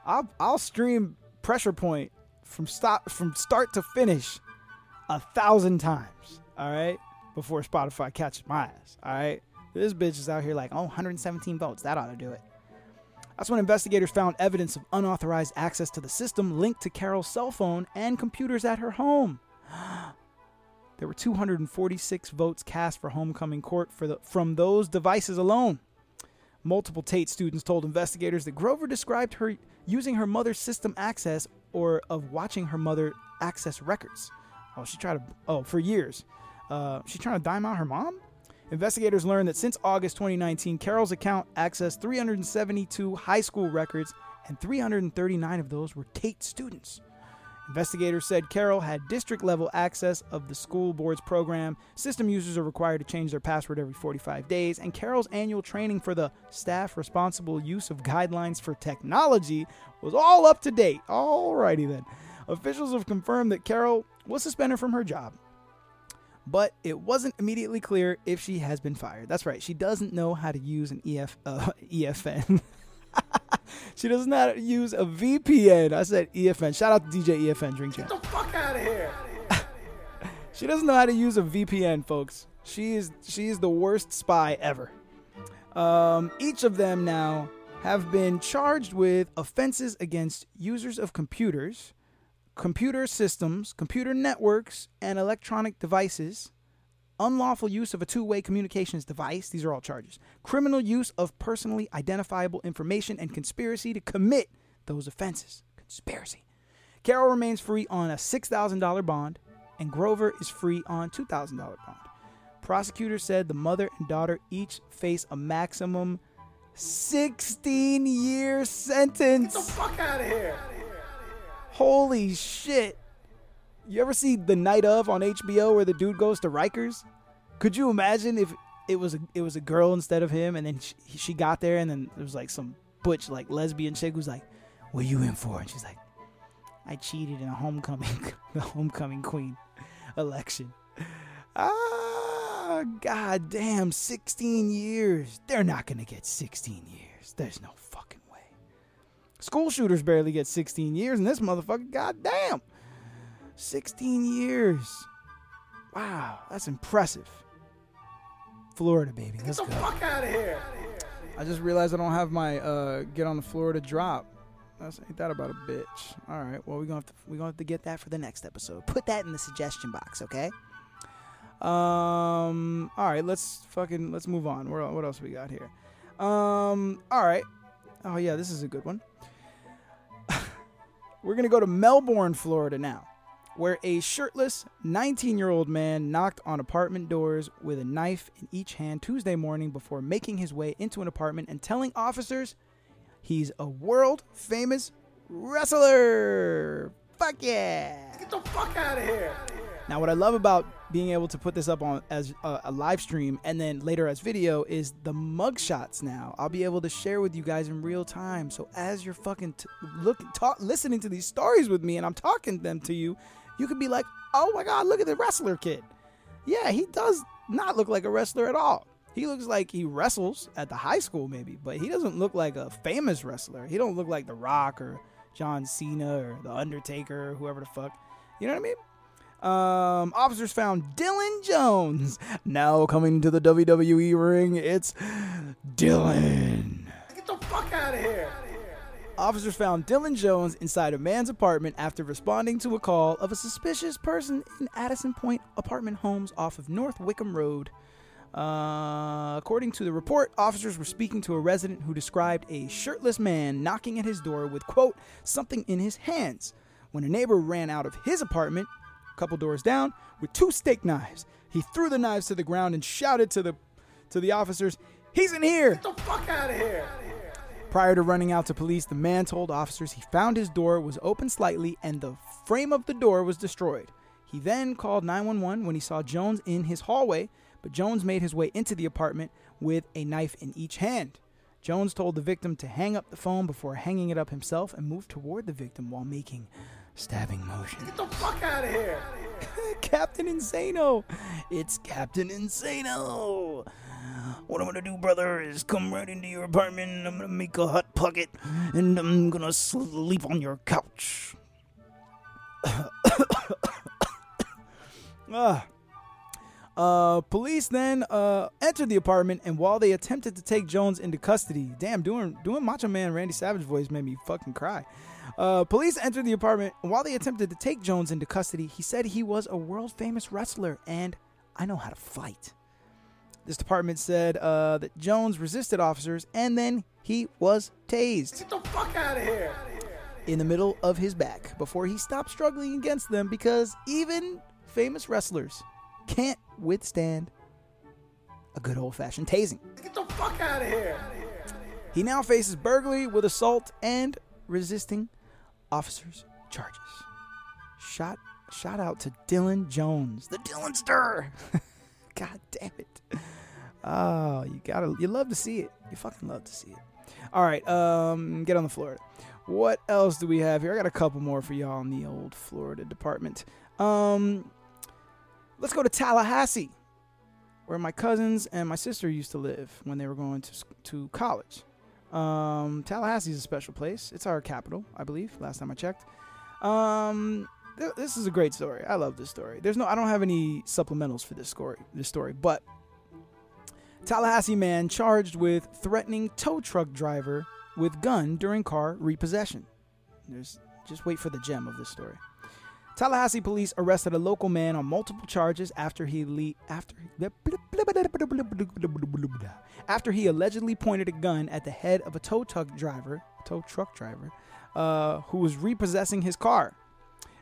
I'll I'll stream Pressure Point from stop from start to finish a thousand times. All right, before Spotify catches my ass. All right, this bitch is out here like oh 117 votes. That ought to do it. That's when investigators found evidence of unauthorized access to the system linked to Carroll's cell phone and computers at her home. There were 246 votes cast for homecoming court for the, from those devices alone. Multiple Tate students told investigators that Grover described her using her mother's system access or of watching her mother access records. Oh, she tried to, oh, for years. Uh, she's trying to dime out her mom? Investigators learned that since August 2019, Carroll's account accessed 372 high school records, and 339 of those were Tate students. Investigators said Carroll had district level access of the school board's program. System users are required to change their password every 45 days, and Carroll's annual training for the staff responsible use of guidelines for technology was all up to date. Alrighty then. Officials have confirmed that Carroll was suspended from her job but it wasn't immediately clear if she has been fired. That's right, she doesn't know how to use an EF uh, EFN. she doesn't know how to use a VPN. I said EFN. Shout out to DJ EFN Drink.
Get the fuck out of here.
she doesn't know how to use a VPN, folks. She is she is the worst spy ever. Um, each of them now have been charged with offenses against users of computers, computer systems, computer networks, and electronic devices unlawful use of a two way communications device. These are all charges. Criminal use of personally identifiable information and conspiracy to commit those offenses. Conspiracy. Carroll remains free on a $6,000 bond, and Grover is free on $2,000 bond. Prosecutors said the mother and daughter each face a maximum 16 year sentence.
Get the fuck out of here.
Holy shit. You ever see The Night of on HBO where the dude goes to Rikers? Could you imagine if it was a, it was a girl instead of him and then she, she got there and then there was like some butch like lesbian chick who's like, "What are you in for?" And she's like, "I cheated in a homecoming the homecoming queen election." Ah, god damn, 16 years. They're not to get 16 years. There's no fucking way. School shooters barely get 16 years and this motherfucker, god damn. 16 years. Wow, that's impressive. Florida, baby. Let's
Get the
go.
fuck out of here.
I just realized I don't have my uh, get on the Florida drop. That's ain't that about a bitch. All right. Well, we're gonna have to we're gonna have to get that for the next episode. Put that in the suggestion box, okay? Um. All right. Let's fucking let's move on. Where, what else we got here? Um. All right. Oh yeah, this is a good one. we're gonna go to Melbourne, Florida now, where a shirtless 19-year-old man knocked on apartment doors with a knife in each hand Tuesday morning before making his way into an apartment and telling officers he's a world famous wrestler. Fuck yeah!
Get the fuck out of here.
Now, what I love about being able to put this up on as a, a live stream and then later as video is the mugshots. Now I'll be able to share with you guys in real time. So as you're fucking t- look, talk, listening to these stories with me, and I'm talking them to you, you could be like, "Oh my god, look at the wrestler kid." Yeah, he does not look like a wrestler at all. He looks like he wrestles at the high school maybe, but he doesn't look like a famous wrestler. He don't look like The Rock or John Cena or The Undertaker or whoever the fuck. You know what I mean? Um, officers found Dylan Jones. Now coming to the WWE ring, it's Dylan.
Get the fuck out of here.
Officers found Dylan Jones inside a man's apartment after responding to a call of a suspicious person in Addison Point apartment homes off of North Wickham Road. Uh, according to the report, officers were speaking to a resident who described a shirtless man knocking at his door with, quote, something in his hands. When a neighbor ran out of his apartment, a couple doors down, with two steak knives, he threw the knives to the ground and shouted to the to the officers, "He's in here!"
Get the fuck out of here.
Prior to running out to police, the man told officers he found his door was open slightly and the frame of the door was destroyed. He then called 911 when he saw Jones in his hallway, but Jones made his way into the apartment with a knife in each hand. Jones told the victim to hang up the phone before hanging it up himself and moved toward the victim while making stabbing motions.
Get the fuck out of here.
Captain Insano! It's Captain Insano! What I'm gonna do, brother, is come right into your apartment I'm gonna make a hot pocket and I'm gonna sleep on your couch. ah. Uh, police then uh, entered the apartment, and while they attempted to take Jones into custody, damn, doing doing Macho Man Randy Savage voice made me fucking cry. Uh, police entered the apartment, and while they attempted to take Jones into custody, he said he was a world famous wrestler and I know how to fight. This department said uh, that Jones resisted officers, and then he was tased
Get the fuck out of here.
in the middle of his back before he stopped struggling against them because even famous wrestlers can't withstand a good old fashioned tasing.
Get the fuck out of here.
He now faces burglary with assault and resisting officers' charges. Shot shout out to Dylan Jones, the Dylan Stir. God damn it. Oh, you gotta you love to see it. You fucking love to see it. All right, um, get on the Florida. What else do we have here? I got a couple more for y'all in the old Florida department. Um, let's go to Tallahassee, where my cousins and my sister used to live when they were going to to college. Um, Tallahassee is a special place. It's our capital, I believe. Last time I checked. Um, th- this is a great story. I love this story. There's no, I don't have any supplementals for this story. This story, but Tallahassee man charged with threatening tow truck driver with gun during car repossession. There's just wait for the gem of this story. Tallahassee police arrested a local man on multiple charges after he le- after after he allegedly pointed a gun at the head of a tow truck driver, tow truck driver, uh, who was repossessing his car.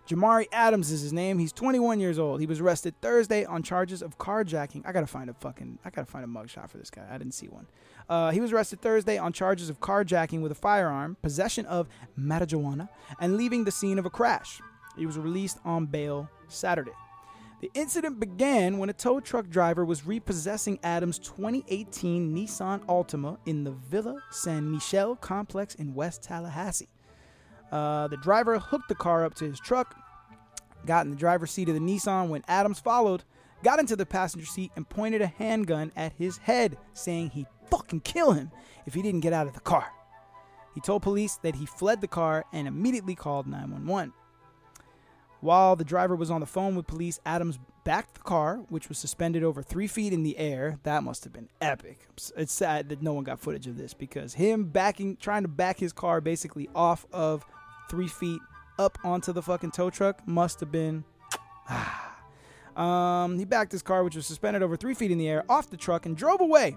Jamari Adams is his name. He's 21 years old. He was arrested Thursday on charges of carjacking. I gotta find a fucking, I gotta find a mugshot for this guy. I didn't see one. Uh, he was arrested Thursday on charges of carjacking with a firearm, possession of marijuana, and leaving the scene of a crash. He was released on bail Saturday. The incident began when a tow truck driver was repossessing Adams' 2018 Nissan Altima in the Villa San Michel complex in West Tallahassee. Uh, the driver hooked the car up to his truck, got in the driver's seat of the Nissan when Adams followed, got into the passenger seat, and pointed a handgun at his head, saying he'd fucking kill him if he didn't get out of the car. He told police that he fled the car and immediately called 911. While the driver was on the phone with police, Adams backed the car, which was suspended over three feet in the air. That must have been epic. It's sad that no one got footage of this because him backing, trying to back his car basically off of three feet up onto the fucking tow truck must have been. um, he backed his car, which was suspended over three feet in the air, off the truck and drove away.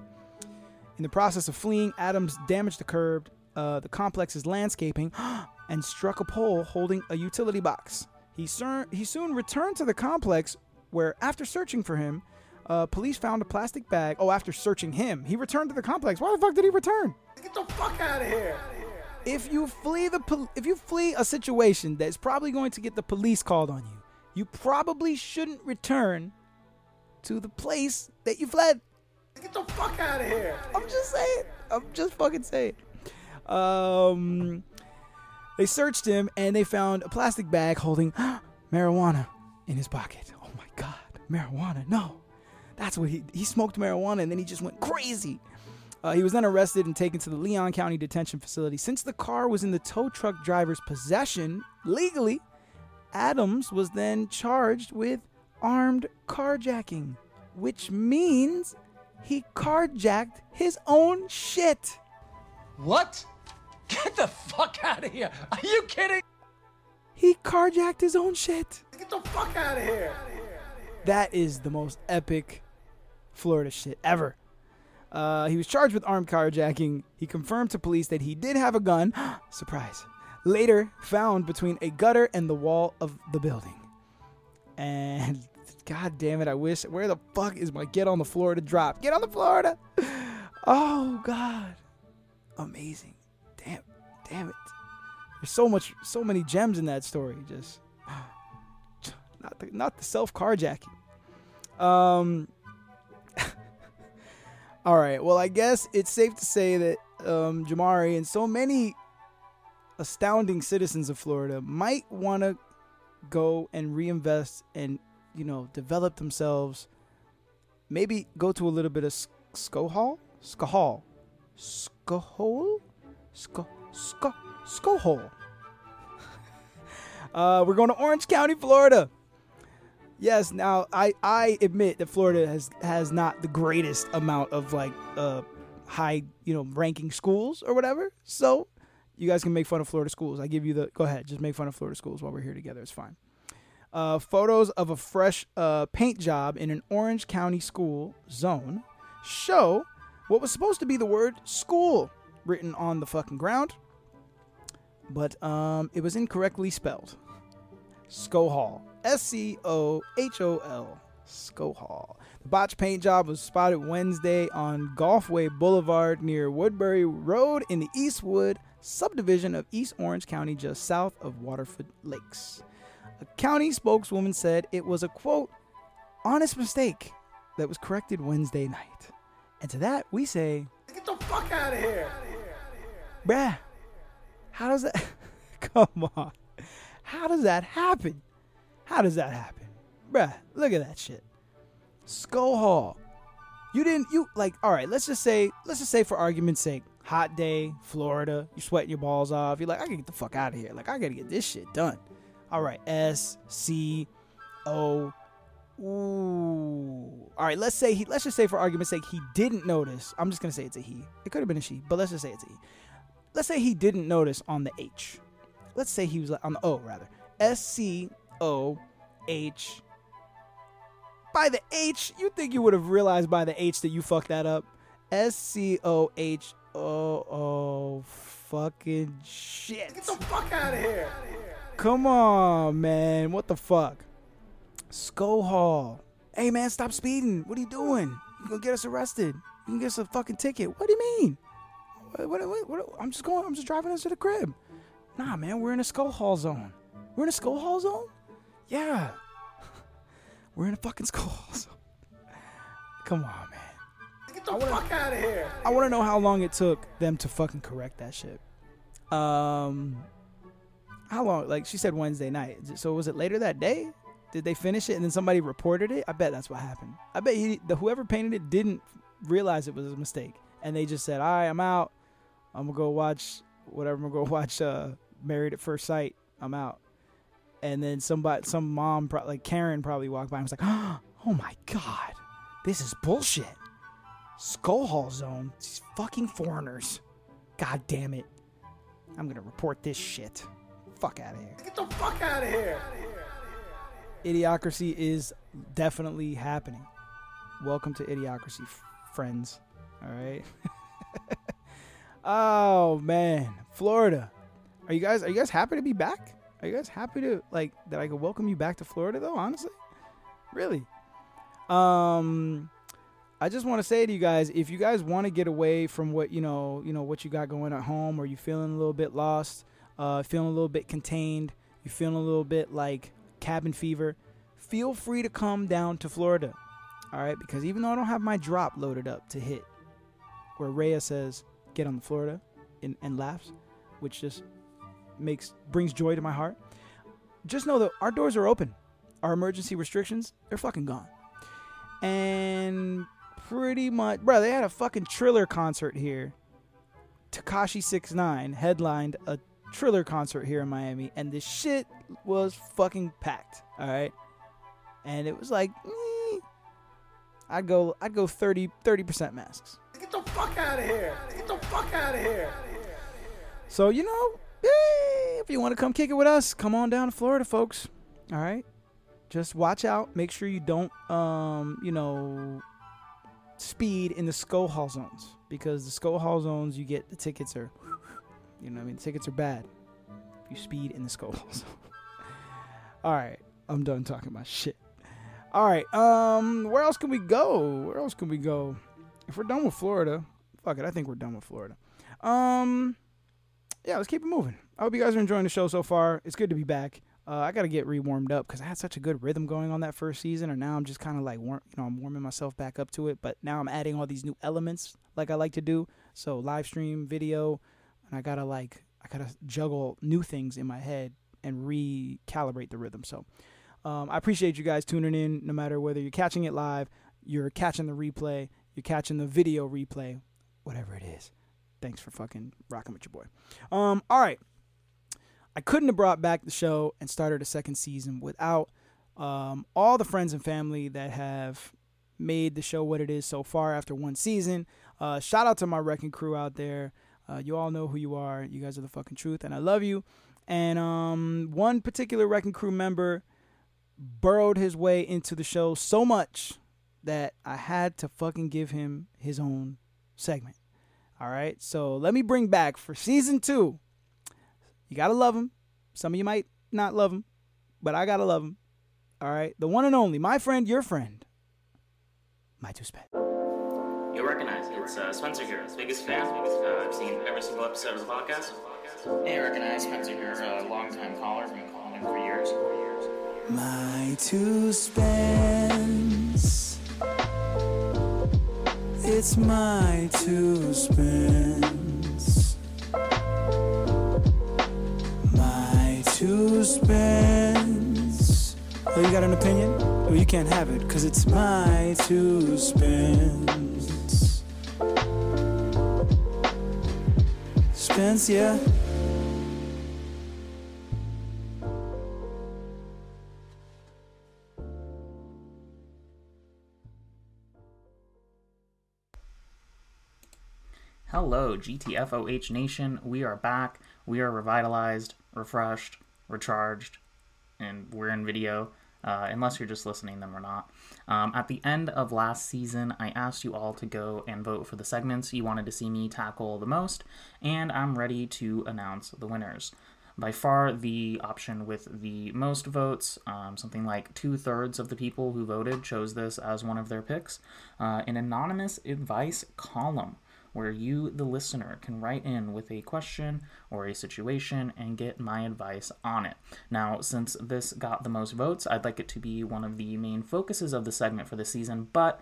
In the process of fleeing, Adams damaged the curb, uh, the complex's landscaping, and struck a pole holding a utility box. He, sur- he soon returned to the complex where, after searching for him, uh, police found a plastic bag. Oh, after searching him, he returned to the complex. Why the fuck did he return?
Get the fuck out of here.
If you flee the pol- if you flee a situation that's probably going to get the police called on you, you probably shouldn't return to the place that you fled.
Get the fuck out of here.
I'm just saying. I'm just fucking saying. Um, they searched him and they found a plastic bag holding marijuana in his pocket. Oh my god, marijuana! No, that's what he he smoked marijuana and then he just went crazy. Uh, he was then arrested and taken to the Leon County Detention Facility. Since the car was in the tow truck driver's possession legally, Adams was then charged with armed carjacking, which means he carjacked his own shit.
What? Get the fuck out of here. Are you kidding?
He carjacked his own shit.
Get the fuck out of here.
That is the most epic Florida shit ever. Uh, he was charged with armed carjacking. He confirmed to police that he did have a gun. Surprise. Later found between a gutter and the wall of the building. And god damn it, I wish. Where the fuck is my get on the Florida drop? Get on the Florida. Oh god. Amazing. Damn damn it. There's so much so many gems in that story. Just not the not the self carjacking. Um all right. Well, I guess it's safe to say that um, Jamari and so many astounding citizens of Florida might want to go and reinvest and you know develop themselves. Maybe go to a little bit of Skohol, Skohol, Skohol, Sko Sko Skohol. uh, we're going to Orange County, Florida. Yes, now I, I admit that Florida has has not the greatest amount of like uh high, you know, ranking schools or whatever. So you guys can make fun of Florida schools. I give you the go ahead, just make fun of Florida schools while we're here together. It's fine. Uh, photos of a fresh uh, paint job in an Orange County school zone show what was supposed to be the word school written on the fucking ground, but um, it was incorrectly spelled. Skohol. S C O H O L. Skohol. The botch paint job was spotted Wednesday on Golfway Boulevard near Woodbury Road in the Eastwood subdivision of East Orange County, just south of Waterford Lakes. A county spokeswoman said it was a quote, honest mistake that was corrected Wednesday night. And to that, we say,
Get the fuck out of here.
bruh, how does that, come on, how does that happen? How does that happen? Bruh, look at that shit. Skull Hall. You didn't you like all right, let's just say let's just say for argument's sake, hot day, Florida, you sweating your balls off. You're like, I gotta get the fuck out of here. Like I gotta get this shit done. All right, S C O Ooh. All right, let's say he let's just say for argument's sake he didn't notice. I'm just gonna say it's a he. It could have been a she, but let's just say it's a he. Let's say he didn't notice on the H. Let's say he was on the O rather. S C O H. By the H, you think you would have realized by the H that you fucked that up? S C O H O O fucking shit.
Get the fuck out of here.
Come on, man. What the fuck? Skull Hall. Hey, man, stop speeding. What are you doing? You're gonna get us arrested? You can get us a fucking ticket. What do you mean? What, what, what, what- I'm just going. I'm just driving us to the crib. Nah, man, we're in a Skull Hall zone. We're in a Skull Hall zone. Yeah, we're in a fucking school. Zone. Come on, man.
Get the fuck out of here.
I want to know how long it took them to fucking correct that shit. Um, how long? Like she said Wednesday night. So was it later that day? Did they finish it and then somebody reported it? I bet that's what happened. I bet he, the whoever painted it didn't realize it was a mistake, and they just said, "All right, I'm out. I'm gonna go watch whatever. I'm gonna go watch uh, Married at First Sight. I'm out." And then somebody, some mom, pro- like Karen, probably walked by and was like, "Oh my god, this is bullshit." Skull Hall Zone. These fucking foreigners. God damn it. I'm gonna report this shit. Fuck out of here.
Get the fuck out of here.
Idiocracy is definitely happening. Welcome to Idiocracy, f- friends. All right. oh man, Florida. Are you guys? Are you guys happy to be back? Are you guys happy to like that? I could welcome you back to Florida, though. Honestly, really. Um, I just want to say to you guys, if you guys want to get away from what you know, you know what you got going at home, or you feeling a little bit lost, uh, feeling a little bit contained, you feeling a little bit like cabin fever, feel free to come down to Florida. All right, because even though I don't have my drop loaded up to hit, where Rhea says, "Get on the Florida," and, and laughs, which just makes brings joy to my heart. Just know that our doors are open. Our emergency restrictions, they're fucking gone. And pretty much, bro, they had a fucking Triller concert here. Tekashi 69 headlined a Triller concert here in Miami, and this shit was fucking packed. All right, and it was like, eh, I'd go, I'd go 30 percent masks.
Get the fuck out of here. Get the fuck out of here.
So you know, if you want to come kick it with us, come on down to Florida, folks. All right, just watch out. Make sure you don't, um, you know, speed in the skull hall zones because the skull hall zones you get the tickets are, you know, what I mean, the tickets are bad if you speed in the skull hall zone. All right, I'm done talking about shit. All right, um, where else can we go? Where else can we go? If we're done with Florida, fuck it, I think we're done with Florida. Um, yeah, let's keep it moving. I hope you guys are enjoying the show so far. It's good to be back. Uh, I got to get re-warmed up because I had such a good rhythm going on that first season, and now I'm just kind of like, warm, you know, I'm warming myself back up to it. But now I'm adding all these new elements like I like to do. So live stream, video, and I gotta like, I gotta juggle new things in my head and recalibrate the rhythm. So um, I appreciate you guys tuning in, no matter whether you're catching it live, you're catching the replay, you're catching the video replay, whatever it is. Thanks for fucking rocking with your boy. Um, all right. I couldn't have brought back the show and started a second season without um, all the friends and family that have made the show what it is so far after one season. Uh, shout out to my wrecking crew out there. Uh, you all know who you are. You guys are the fucking truth, and I love you. And um, one particular wrecking crew member burrowed his way into the show so much that I had to fucking give him his own segment. All right, so let me bring back for season two. You gotta love him. Some of you might not love him, but I gotta love him. All right, the one and only, my friend, your friend, my two spet.
You'll recognize it. It's uh, Spencer here, biggest fan. Uh, I've seen every single episode of the podcast. Hey, I recognize Spencer here, a longtime caller, I've been calling him for years.
My two Spence. It's my two spins. My two spins. Oh, you got an opinion? Oh, you can't have it, because it's my two spins. Spins, yeah.
Hello, GTFOH Nation. We are back. We are revitalized, refreshed, recharged, and we're in video, uh, unless you're just listening them or not. Um, at the end of last season, I asked you all to go and vote for the segments you wanted to see me tackle the most, and I'm ready to announce the winners. By far, the option with the most votes, um, something like two thirds of the people who voted chose this as one of their picks, uh, an anonymous advice column where you, the listener, can write in with a question or a situation and get my advice on it. Now, since this got the most votes, I'd like it to be one of the main focuses of the segment for the season, but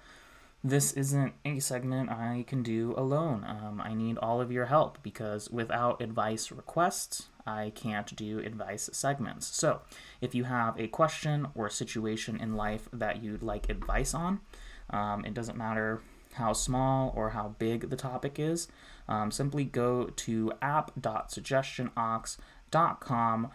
this isn't a segment I can do alone. Um, I need all of your help because without advice requests, I can't do advice segments. So, if you have a question or a situation in life that you'd like advice on, um, it doesn't matter how small or how big the topic is, um, simply go to app.suggestionox.com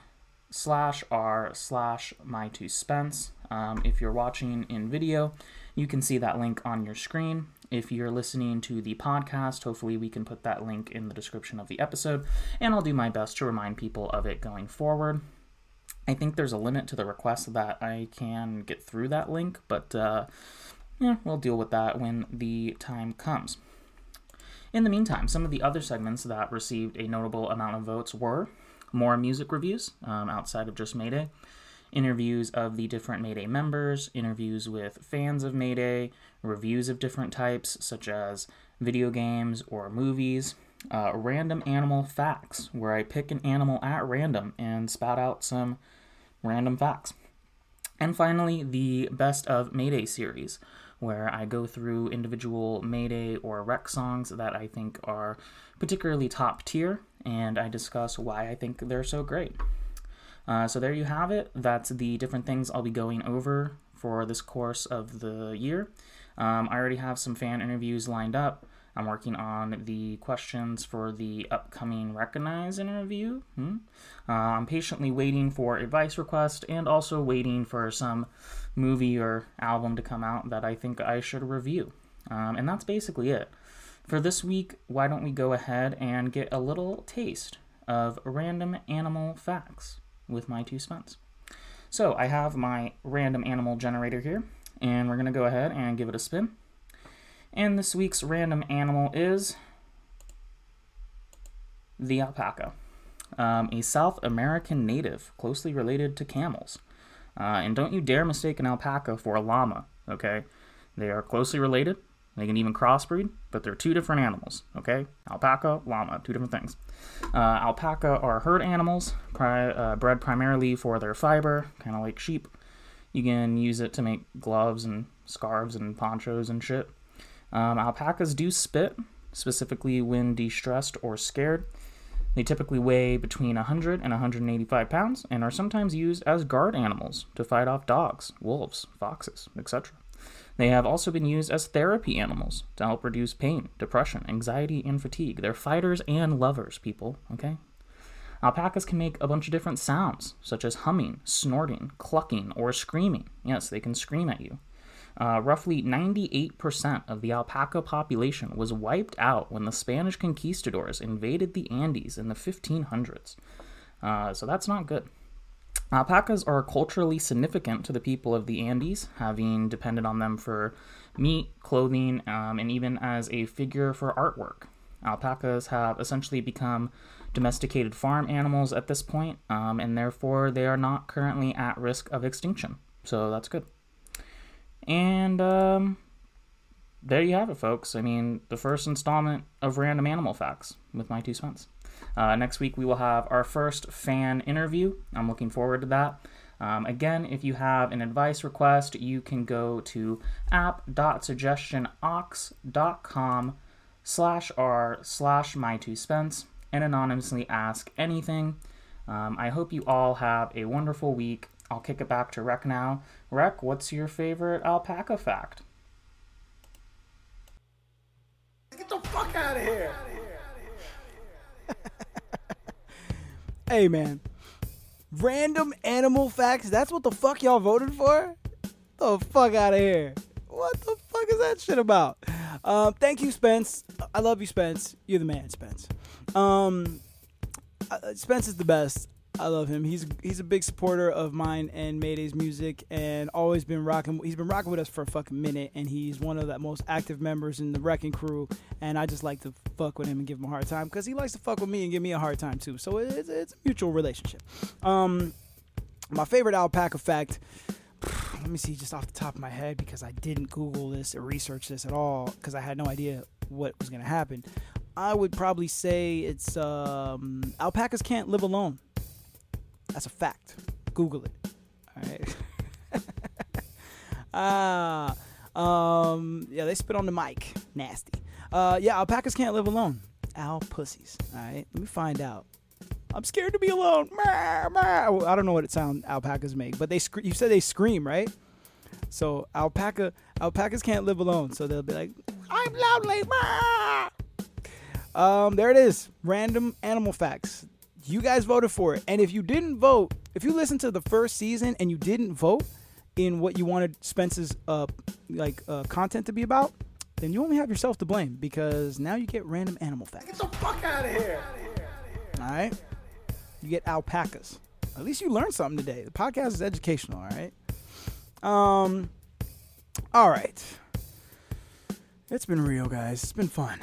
slash r slash my two spence. Um, if you're watching in video, you can see that link on your screen. If you're listening to the podcast, hopefully we can put that link in the description of the episode, and I'll do my best to remind people of it going forward. I think there's a limit to the request that I can get through that link, but uh, yeah, we'll deal with that when the time comes. In the meantime, some of the other segments that received a notable amount of votes were more music reviews um, outside of just Mayday, interviews of the different Mayday members, interviews with fans of Mayday, reviews of different types, such as video games or movies, uh, random animal facts, where I pick an animal at random and spout out some random facts. And finally, the Best of Mayday series, where I go through individual Mayday or Wrek songs that I think are particularly top tier, and I discuss why I think they're so great. Uh, so there you have it. That's the different things I'll be going over for this course of the year. Um, I already have some fan interviews lined up. I'm working on the questions for the upcoming Wrekonize interview. Hmm? Uh, I'm patiently waiting for advice requests and also waiting for some movie or album to come out that I think I should review. Um, and that's basically it. For this week, why don't we go ahead and get a little taste of random animal facts with my two spence. So I have my random animal generator here, and we're going to go ahead and give it a spin. And this week's random animal is the alpaca, um, a South American native closely related to camels. Uh, and don't you dare mistake an alpaca for a llama, okay? They are closely related. They can even crossbreed, but they're two different animals, okay? Alpaca, llama, two different things. Uh, alpaca are herd animals, pri- uh, bred primarily for their fiber, kind of like sheep. You can use it to make gloves and scarves and ponchos and shit. Um, alpacas do spit, specifically when distressed or scared. They typically weigh between 100 and 185 pounds and are sometimes used as guard animals to fight off dogs, wolves, foxes, etc. They have also been used as therapy animals to help reduce pain, depression, anxiety, and fatigue. They're fighters and lovers, people, okay? Alpacas can make a bunch of different sounds, such as humming, snorting, clucking, or screaming. Yes, they can scream at you. Uh, roughly 98% of the alpaca population was wiped out when the Spanish conquistadors invaded the Andes in the 1500s. Uh, so that's not good. Alpacas are culturally significant to the people of the Andes, having depended on them for meat, clothing, um, and even as a figure for artwork. Alpacas have essentially become domesticated farm animals at this point, um, and therefore they are not currently at risk of extinction. So that's good. And um, there you have it, folks. I mean, the first installment of Random Animal Facts with my two cents. Uh, next week, we will have our first fan interview. I'm looking forward to that. Um, again, if you have an advice request, you can go to app.suggestionox.com slash r slash my two spence and anonymously ask anything. Um, I hope you all have a wonderful week. I'll kick it back to Wrek now. Wrek, what's your favorite alpaca fact?
Get the fuck out of here!
Hey man, random animal facts. That's what the fuck y'all voted for? The fuck out of here. What the fuck is that shit about? Um, thank you, Spence. I love you, Spence. You're the man, Spence. Um, uh, Spence is the best. I love him. He's he's a big supporter of mine and Mayday's music, and always been rocking. He's been rocking with us for a fucking minute, and he's one of the most active members in the Wrecking Crew. And I just like to fuck with him and give him a hard time because he likes to fuck with me and give me a hard time too. So it's it's a mutual relationship. Um, my favorite alpaca fact. Let me see, just off the top of my head, because I didn't Google this or research this at all, because I had no idea what was gonna happen. I would probably say it's um, alpacas can't live alone. That's a fact. Google it. All right. Ah, um, yeah, they spit on the mic. Nasty. Uh, yeah, alpacas can't live alone. Al pussies. All right, let me find out. I'm scared to be alone. I don't know what it sound alpacas make, but they sc- you said they scream, right? So alpaca alpacas can't live alone, so they'll be like, "I'm lonely." Um, there it is. Random animal facts. You guys voted for it, and if you didn't vote, if you listened to the first season and you didn't vote in what you wanted Spence's uh like uh, content to be about, then you only have yourself to blame because now you get random animal facts.
Get the fuck out of here.
All right. You get alpacas. At least you learned something today. The podcast is educational, all right? Um all right. It's been real, guys. It's been fun.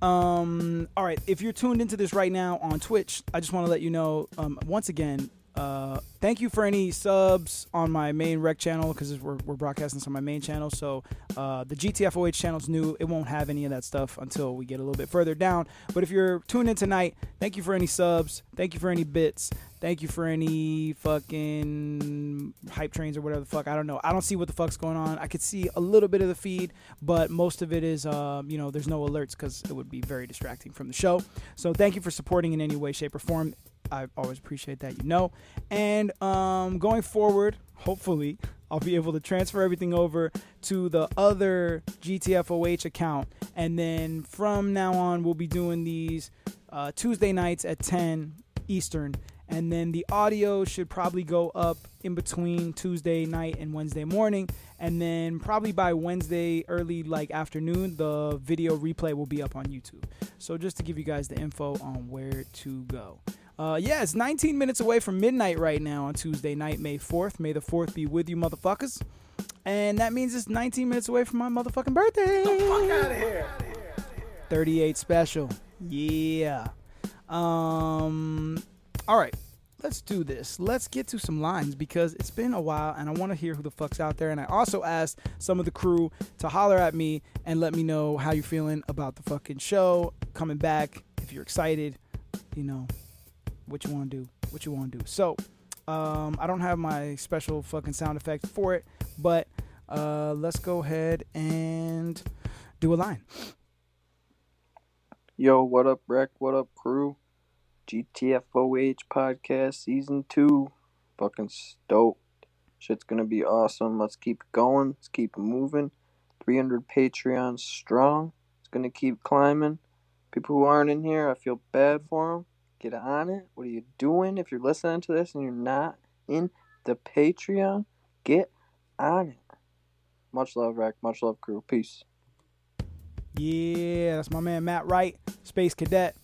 Um all right, if you're tuned into this right now on Twitch, I just want to let you know um once again uh, thank you for any subs on my main Wrek channel because we're, we're broadcasting this on my main channel. So uh, the GTFOH channel's new. It won't have any of that stuff until we get a little bit further down. But if you're tuned in tonight, thank you for any subs. Thank you for any bits. Thank you for any fucking hype trains or whatever the fuck. I don't know. I don't see what the fuck's going on. I could see a little bit of the feed, but most of it is, uh, you know, there's no alerts because it would be very distracting from the show. So thank you for supporting in any way, shape, or form. I always appreciate that, you know. And um, going forward, hopefully, I'll be able to transfer everything over to the other GTFOH account. And then from now on, we'll be doing these uh, Tuesday nights at 10 Eastern. And then the audio should probably go up in between Tuesday night and Wednesday morning. And then probably by Wednesday early, like afternoon, the video replay will be up on YouTube. So just to give you guys the info on where to go. Uh, yeah, it's 19 minutes away from midnight right now on Tuesday night, May 4th. May the 4th be with you, motherfuckers. And that means it's 19 minutes away from my motherfucking birthday.
Get the fuck out of here.
38 special. Yeah. Um. All right. Let's do this. Let's get to some lines because it's been a while and I want to hear who the fuck's out there. And I also asked some of the crew to holler at me and let me know how you're feeling about the fucking show coming back. If you're excited, you know, what you want to do, what you want to do. So, um, I don't have my special fucking sound effect for it, but uh, let's go ahead and do a line.
Yo, what up, Wrek? What up, crew? GTFOH podcast season two. Fucking stoked. Shit's gonna be awesome. Let's keep going. Let's keep moving. 300 Patreons strong. It's gonna keep climbing. People who aren't in here, I feel bad for them. Get on it. What are you doing? If you're listening to this and you're not in the Patreon, get on it. Much love, Rack. Much love, crew. Peace.
Yeah, that's my man Matt Wright, Space Cadet.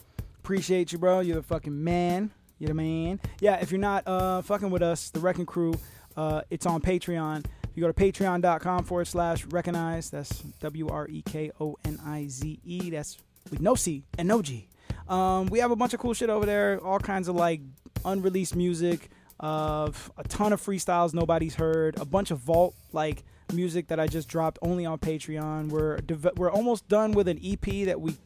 Appreciate you, bro. You're the fucking man. You're the man. Yeah, if you're not uh, fucking with us, the Wrecking Crew, uh, it's on Patreon. If you go to patreon.com forward slash Wrekonize, that's W R E K O N I Z E. That's with no C and no G. Um, we have a bunch of cool shit over there, all kinds of like unreleased music, of a ton of freestyles nobody's heard, a bunch of vault like music that I just dropped only on Patreon. We're we're almost done with an EP that we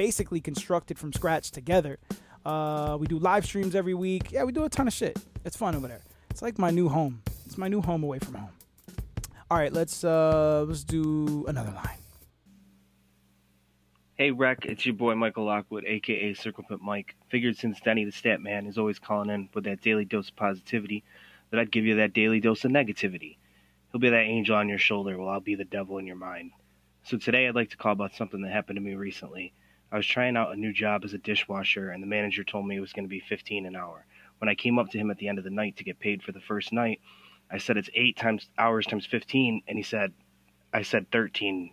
basically constructed from scratch together. Uh, we do live streams every week. Yeah, we do a ton of shit. It's fun over there. It's like my new home. It's my new home away from home. All right, let's uh, let's do another line.
Hey, Wrek, it's your boy Michael Lockwood, aka Circle Pit Mike. Figured since Denny the Stat Man is always calling in with that daily dose of positivity, that I'd give you that daily dose of negativity. He'll be that angel on your shoulder while I'll be the devil in your mind. So today I'd like to call about something that happened to me recently. I was trying out a new job as a dishwasher, and the manager told me it was going to be 15 an hour. When I came up to him at the end of the night to get paid for the first night, I said it's eight times hours times 15, and he said, I said $13.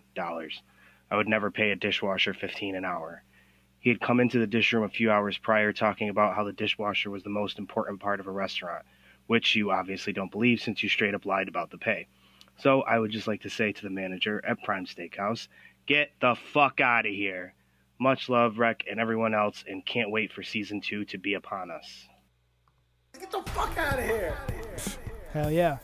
I would never pay a dishwasher 15 an hour. He had come into the dish room a few hours prior talking about how the dishwasher was the most important part of a restaurant, which you obviously don't believe since you straight up lied about the pay. So I would just like to say to the manager at Prime Steakhouse, get the fuck out of here. Much love, Wrek, and everyone else, and can't wait for season two to be upon us.
Get the fuck out of here.
Hell yeah.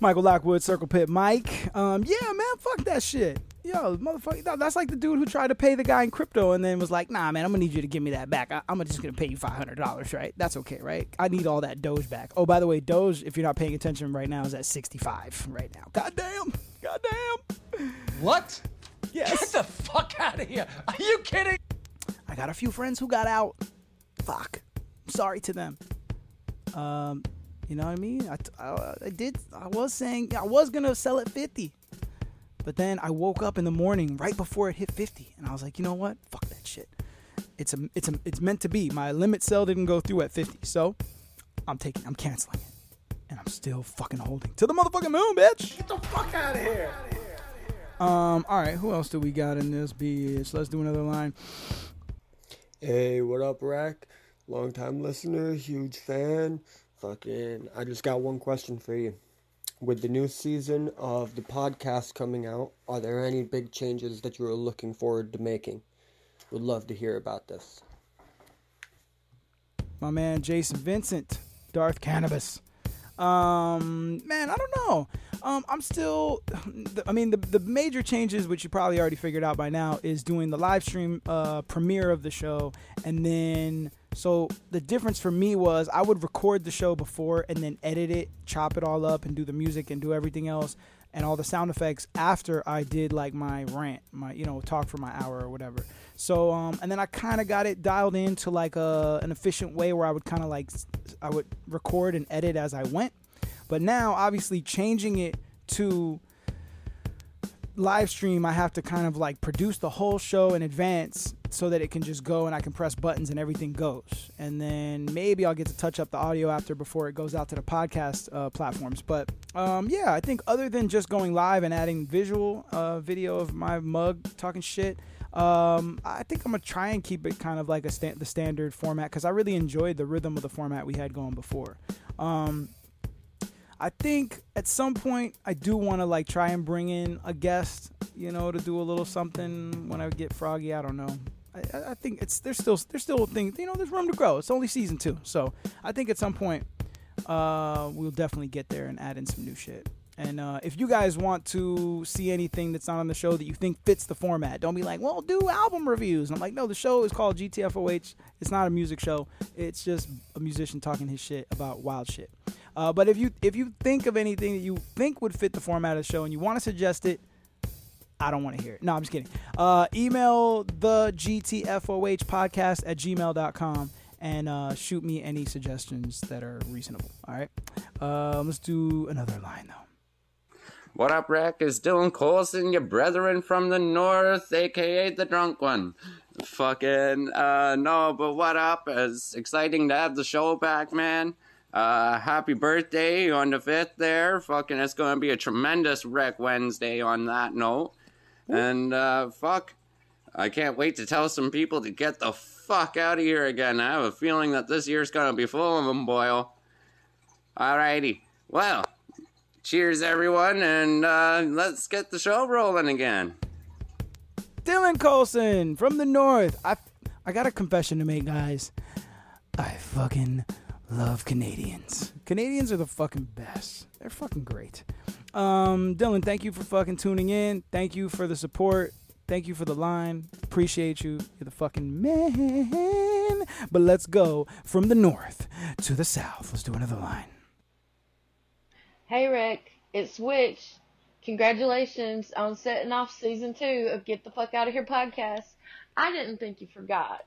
Michael Lockwood, Circle Pit Mike. Um, yeah, man, fuck that shit. Yo, motherfucker, that's like the dude who tried to pay the guy in crypto and then was like, nah, man, I'm gonna need you to give me that back. I- I'm just gonna pay you $500, right? That's okay, right? I need all that Doge back. Oh, by the way, Doge, if you're not paying attention right now, is at 65 right now. Goddamn. Goddamn.
What?
Yes.
Get the fuck out of here. Are you kidding?
I got a few friends who got out. Fuck. Sorry to them. Um, you know what I mean? I, I, I did. I was saying I was gonna sell at fifty, but then I woke up in the morning right before it hit fifty, and I was like, you know what? Fuck that shit. It's a, it's a, it's meant to be. My limit sell didn't go through at fifty, so I'm taking, I'm canceling it, and I'm still fucking holding to the motherfucking moon, bitch.
Get the fuck out of here.
Um, all right, who else do we got in this bitch? Let's do another line.
Hey, what up, Rack? Long time listener, huge fan. Fucking, I just got one question for you. With the new season of the podcast coming out, are there any big changes that you are looking forward to making? Would love to hear about this.
my man Jason Vincent, Darth Cannabis. Um, man, I don't know. Um, I'm still. I mean, the the major changes, which you probably already figured out by now, is doing the live stream uh, premiere of the show, and then so the difference for me was I would record the show before and then edit it, chop it all up, and do the music and do everything else and all the sound effects after I did like my rant, my you know talk for my hour or whatever. So um, and then I kind of got it dialed into like a an efficient way where I would kind of like I would record and edit as I went. But now obviously changing it to live stream, I have to kind of like produce the whole show in advance so that it can just go and I can press buttons and everything goes. And then maybe I'll get to touch up the audio after before it goes out to the podcast uh, platforms. But um, yeah, I think other than just going live and adding visual uh, video of my mug talking shit. Um, I think I'm gonna try and keep it kind of like a sta- the standard format because I really enjoyed the rhythm of the format we had going before. Um, I think at some point I do want to like try and bring in a guest, you know, to do a little something when I get froggy. I don't know. I- I, think it's there's still there's still things you know there's room to grow. It's only season two, so I think at some point uh, we'll definitely get there and add in some new shit. And uh, if you guys want to see anything that's not on the show that you think fits the format, don't be like, well, do album reviews. And I'm like, no, the show is called GTFOH. It's not a music show. It's just a musician talking his shit about wild shit. Uh, but if you if you think of anything that you think would fit the format of the show and you want to suggest it, I don't want to hear it. No, I'm just kidding. Uh, email the GTFOH podcast at gmail.com and uh, shoot me any suggestions that are reasonable. All right. Um, let's do another line though.
What up, Rack? Is Dylan Colson, your brethren from the north, aka the drunk one? Fucking, uh, no, but what up? It's exciting to have the show back, man. Uh, happy birthday on the 5th there. Fucking, it's gonna be a tremendous Wrek Wednesday on that note. And, uh, fuck, I can't wait to tell some people to get the fuck out of here again. I have a feeling that this year's gonna be full of them, boyo. Alrighty. Well, cheers, everyone, and uh, let's get the show rolling again.
Dylan Colson from the north. I I got a confession to make, guys. I fucking love Canadians. Canadians are the fucking best. They're fucking great. Um, Dylan, thank you for fucking tuning in. Thank you for the support. Thank you for the line. Appreciate you. You're the fucking man. But let's go from the north to the south. Let's do another line.
Hey Rick, it's Witch. Congratulations on setting off season two of Get the Fuck Out of Here podcast. I didn't think you forgot,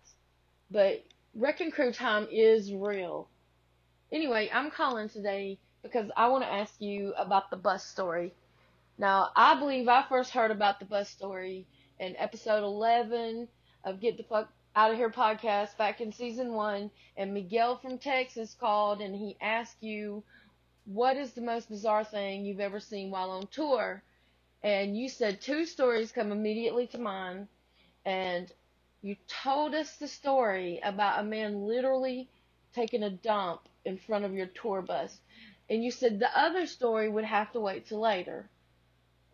but Wrecking Crew time is real. Anyway, I'm calling today because I want to ask you about the bus story. Now, I believe I first heard about the bus story in episode 11 of Get the Fuck Out of Here podcast back in season one, and Miguel from Texas called and he asked you what is the most bizarre thing you've ever seen while on tour? And you said two stories come immediately to mind. And You told us the story about a man literally taking a dump in front of your tour bus. And you said the other story would have to wait till later.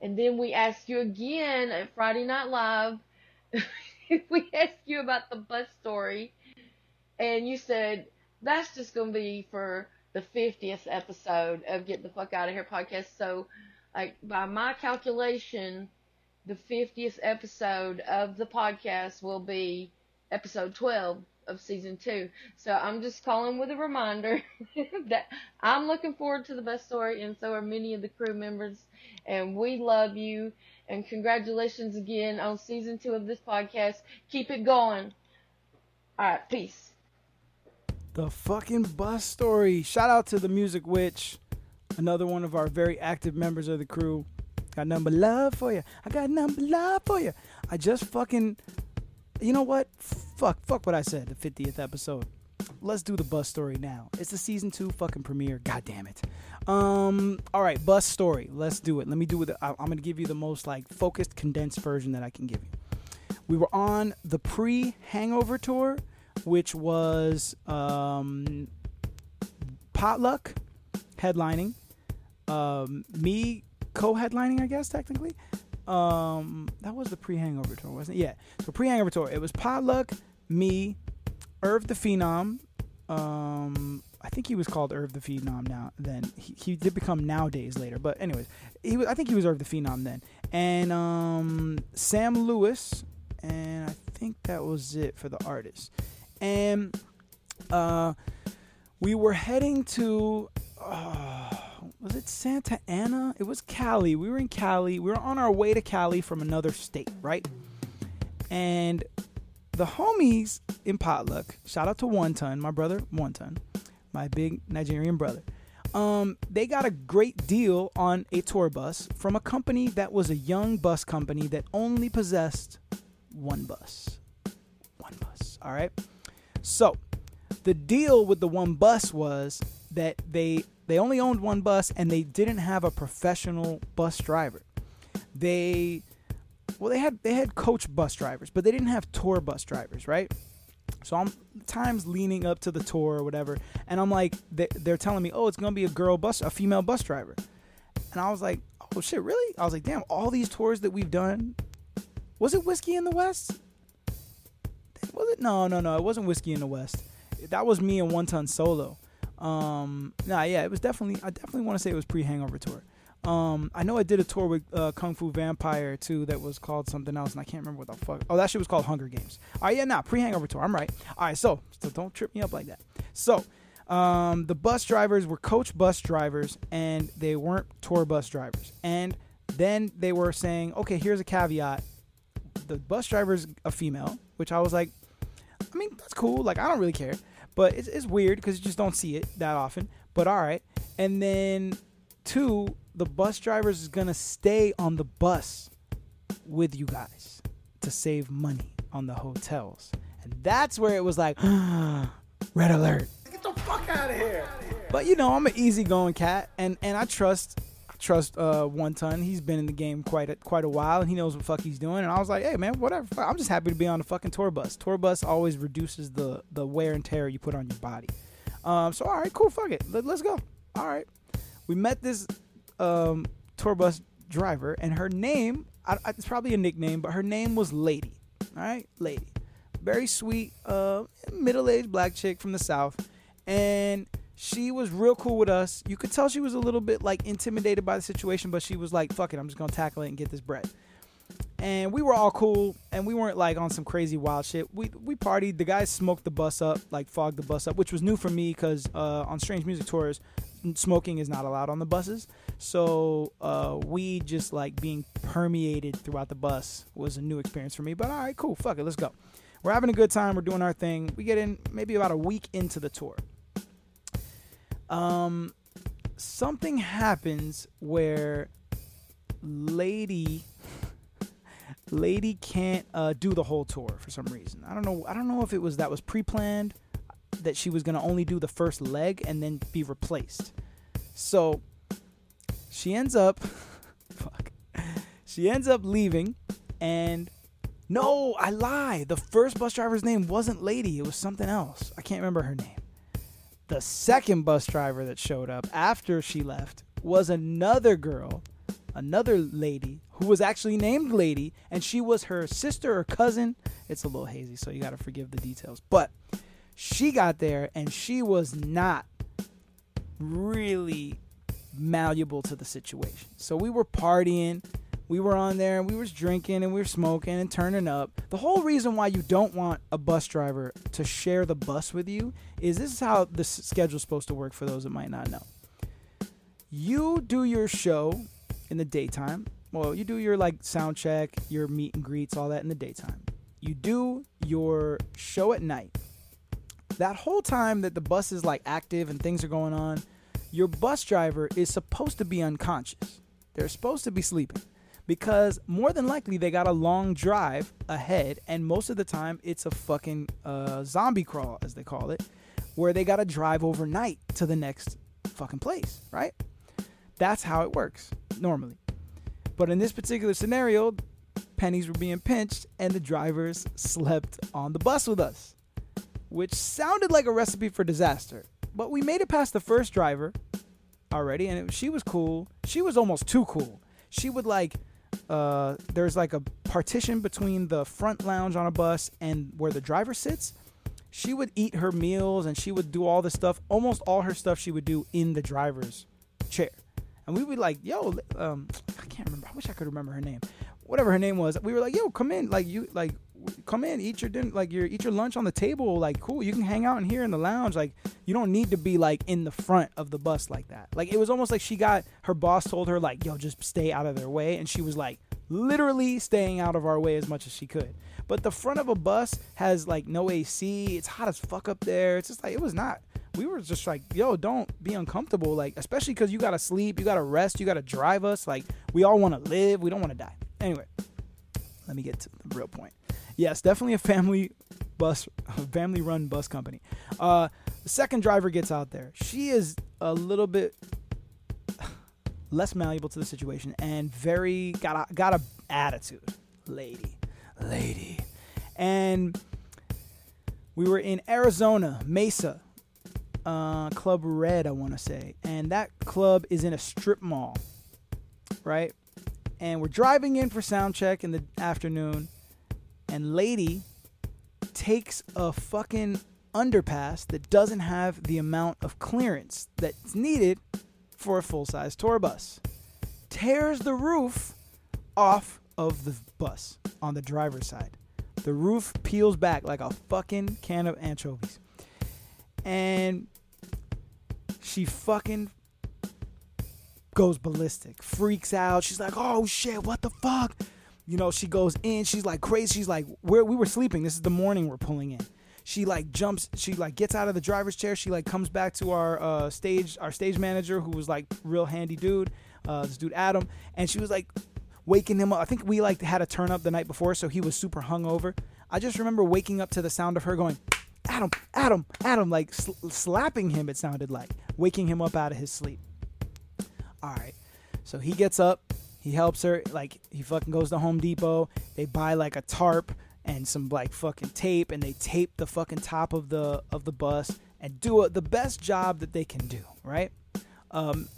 And then we asked you again at Friday Night Live. we asked you about the bus story. And you said that's just going to be for the 50th episode of Get the Fuck Out of Here podcast. So, like, by my calculation, the 50th episode of the podcast will be episode 12 of season two. So I'm just calling with a reminder that I'm looking forward to the best story, and so are many of the crew members. And we love you. And congratulations again on season two of this podcast. Keep it going. All right, peace.
The fucking bus story. Shout out to the Music Witch, another one of our very active members of the crew. Got number love for you. I got number love for you. I just fucking, you know what? Fuck, fuck what I said. The 50th episode. Let's do the bus story now. It's the season two fucking premiere. God damn it. Um. All right, bus story. Let's do it. Let me do it. I'm gonna give you the most like focused, condensed version that I can give you. We were on the pre-Hangover tour, which was um, Potluck headlining, um, me co-headlining, I guess technically. Um, that was the pre-Hangover tour, wasn't it? Yeah. So pre-Hangover tour. It was Potluck, me, Irv the Phenom. Um, I think he was called Irv the Phenom now. Then he, he did become nowadays later, but anyways, he was, I think he was Irv the Phenom then, and um, Sam Lewis, and I think that was it for the artist. And uh, we were heading to. Uh, was it Santa Ana? It was Cali. We were in Cali. We were on our way to Cali from another state, right? And the homies in Potluck, shout out to One Ton, my brother One Ton, my big Nigerian brother. Um, they got a great deal on a tour bus from a company that was a young bus company that only possessed one bus. One bus. All right. So the deal with the one bus was that they they only owned one bus and they didn't have a professional bus driver. They well they had they had coach bus drivers, but they didn't have tour bus drivers, right? So I'm times leaning up to the tour or whatever, and I'm like, they, they're telling me, oh, it's gonna be a girl bus, a female bus driver, and I was like, oh shit, really? I was like, damn, all these tours that we've done, was it Whiskey in the West? Was it? No, no, no, it wasn't Whiskey in the West. That was me and One Ton Solo. Um, nah, yeah, it was definitely. I definitely want to say it was pre-Hangover tour. Um, I know I did a tour with uh, Kung Fu Vampire too that was called something else, and I can't remember what the fuck. Oh, that shit was called Hunger Games. All right, yeah, nah, pre-Hangover tour. I'm right. All right, so so don't trip me up like that. So, um, the bus drivers were coach bus drivers, and they weren't tour bus drivers. And then they were saying, okay, here's a caveat: the bus driver's a female, which I was like, I mean, that's cool. Like, I don't really care. But it's, it's weird because you just don't see it that often. But all right. And then, two, the bus drivers is going to stay on the bus with you guys to save money on the hotels. And that's where it was like, red alert.
Get the fuck out of here.
But you know, I'm an easygoing cat, and and I trust trust uh one ton. He's been in the game quite a, quite a while, and he knows what fuck he's doing. And I was like, hey man, whatever. Fuck, I'm just happy to be on the fucking tour bus. Tour bus always reduces the the wear and tear you put on your body. Um, so all right, cool, fuck it, Let, let's go. All right, we met this um tour bus driver, and her name I, I, it's probably a nickname, but her name was Lady. All right, Lady, very sweet, uh, middle aged black chick from the south, and she was real cool with us. You could tell she was a little bit like intimidated by the situation, but she was like, "Fuck it, I'm just gonna tackle it and get this bread." And we were all cool, and we weren't like on some crazy wild shit. We we partied. The guys smoked the bus up, like fogged the bus up, which was new for me because uh, on Strange Music tours, smoking is not allowed on the buses. So uh, we just like being permeated throughout the bus was a new experience for me. But all right, cool, fuck it, let's go. We're having a good time. We're doing our thing. We get in maybe about a week into the tour um something happens where lady lady can't uh, do the whole tour for some reason i don't know i don't know if it was that was pre-planned that she was to only do the first leg and then be replaced so she ends up fuck she ends up leaving and No, I lie. The first bus driver's name wasn't Lady. It was something else. I can't remember her name. The second bus driver that showed up after she left was another girl, another lady who was actually named Lady, and she was her sister or cousin. It's a little hazy, so you got to forgive the details. But she got there and she was not really malleable to the situation. So we were partying, we were on there and we was drinking and we were smoking and turning up. The whole reason why you don't want a bus driver to share the bus with you is this is how the schedule's supposed to work for those that might not know. You do your show in the daytime. Well, you do your like sound check, your meet and greets, all that in the daytime. You do your show at night. That whole time that the bus is like active and things are going on, your bus driver is supposed to be unconscious. They're supposed to be sleeping because more than likely they got a long drive ahead, and most of the time it's a fucking uh, zombie crawl, as they call it, where they got to drive overnight to the next fucking place, right? That's how it works normally. But in this particular scenario, pennies were being pinched, and the drivers slept on the bus with us, which sounded like a recipe for disaster. But we made it past the first driver already, and it, she was cool. She was almost too cool. She would like, uh, there's like a partition between the front lounge on a bus and where the driver sits. She would eat her meals and she would do all this stuff. Almost all her stuff she would do in the driver's chair. And we would like, yo, um, I can't remember. I wish I could remember her name. Whatever her name was, we were like, yo, come in, like you, like, come in, eat your dinner, like your eat your lunch on the table, like cool. You can hang out in here in the lounge, like you don't need to be like in the front of the bus like that. Like it was almost like she got her boss told her like, yo, just stay out of their way, and she was like literally staying out of our way as much as she could. But the front of a bus has like no AC. It's hot as fuck up there. It's just like it was not. We were just like, yo, don't be uncomfortable. Like, especially because you gotta sleep, you gotta rest, you gotta drive us. Like, we all want to live. We don't want to die. Anyway, let me get to the real point. Yes, definitely a family bus, family run bus company. Uh, the second driver gets out there. She is a little bit less malleable to the situation and very got a, got a attitude, lady, lady, and we were in Arizona, Mesa, uh, Club Red, I want to say, and that club is in a strip mall, right? And we're driving in for sound check in the afternoon, and lady takes a fucking underpass that doesn't have the amount of clearance that's needed for a full size tour bus. Tears the roof off of the bus on the driver's side. The roof peels back like a fucking can of anchovies. And she fucking goes ballistic, freaks out. She's like, "Oh shit, what the fuck?" You know, she goes in. She's like crazy. She's like, "Where we were sleeping. This is the morning we're pulling in." She like jumps. She like gets out of the driver's chair. She like comes back to our uh, stage, our stage manager, who was like real handy dude. Uh, this dude Adam, and she was like waking him up. I think we like had a turn up the night before, so he was super hungover. I just remember waking up to the sound of her going, "Adam, Adam, Adam!" Like sl- slapping him. It sounded like waking him up out of his sleep. All right. So he gets up, he helps her, like he fucking goes to Home Depot. They buy like a tarp and some like fucking tape and they tape the fucking top of the of the bus and do it the best job that they can do, right? Um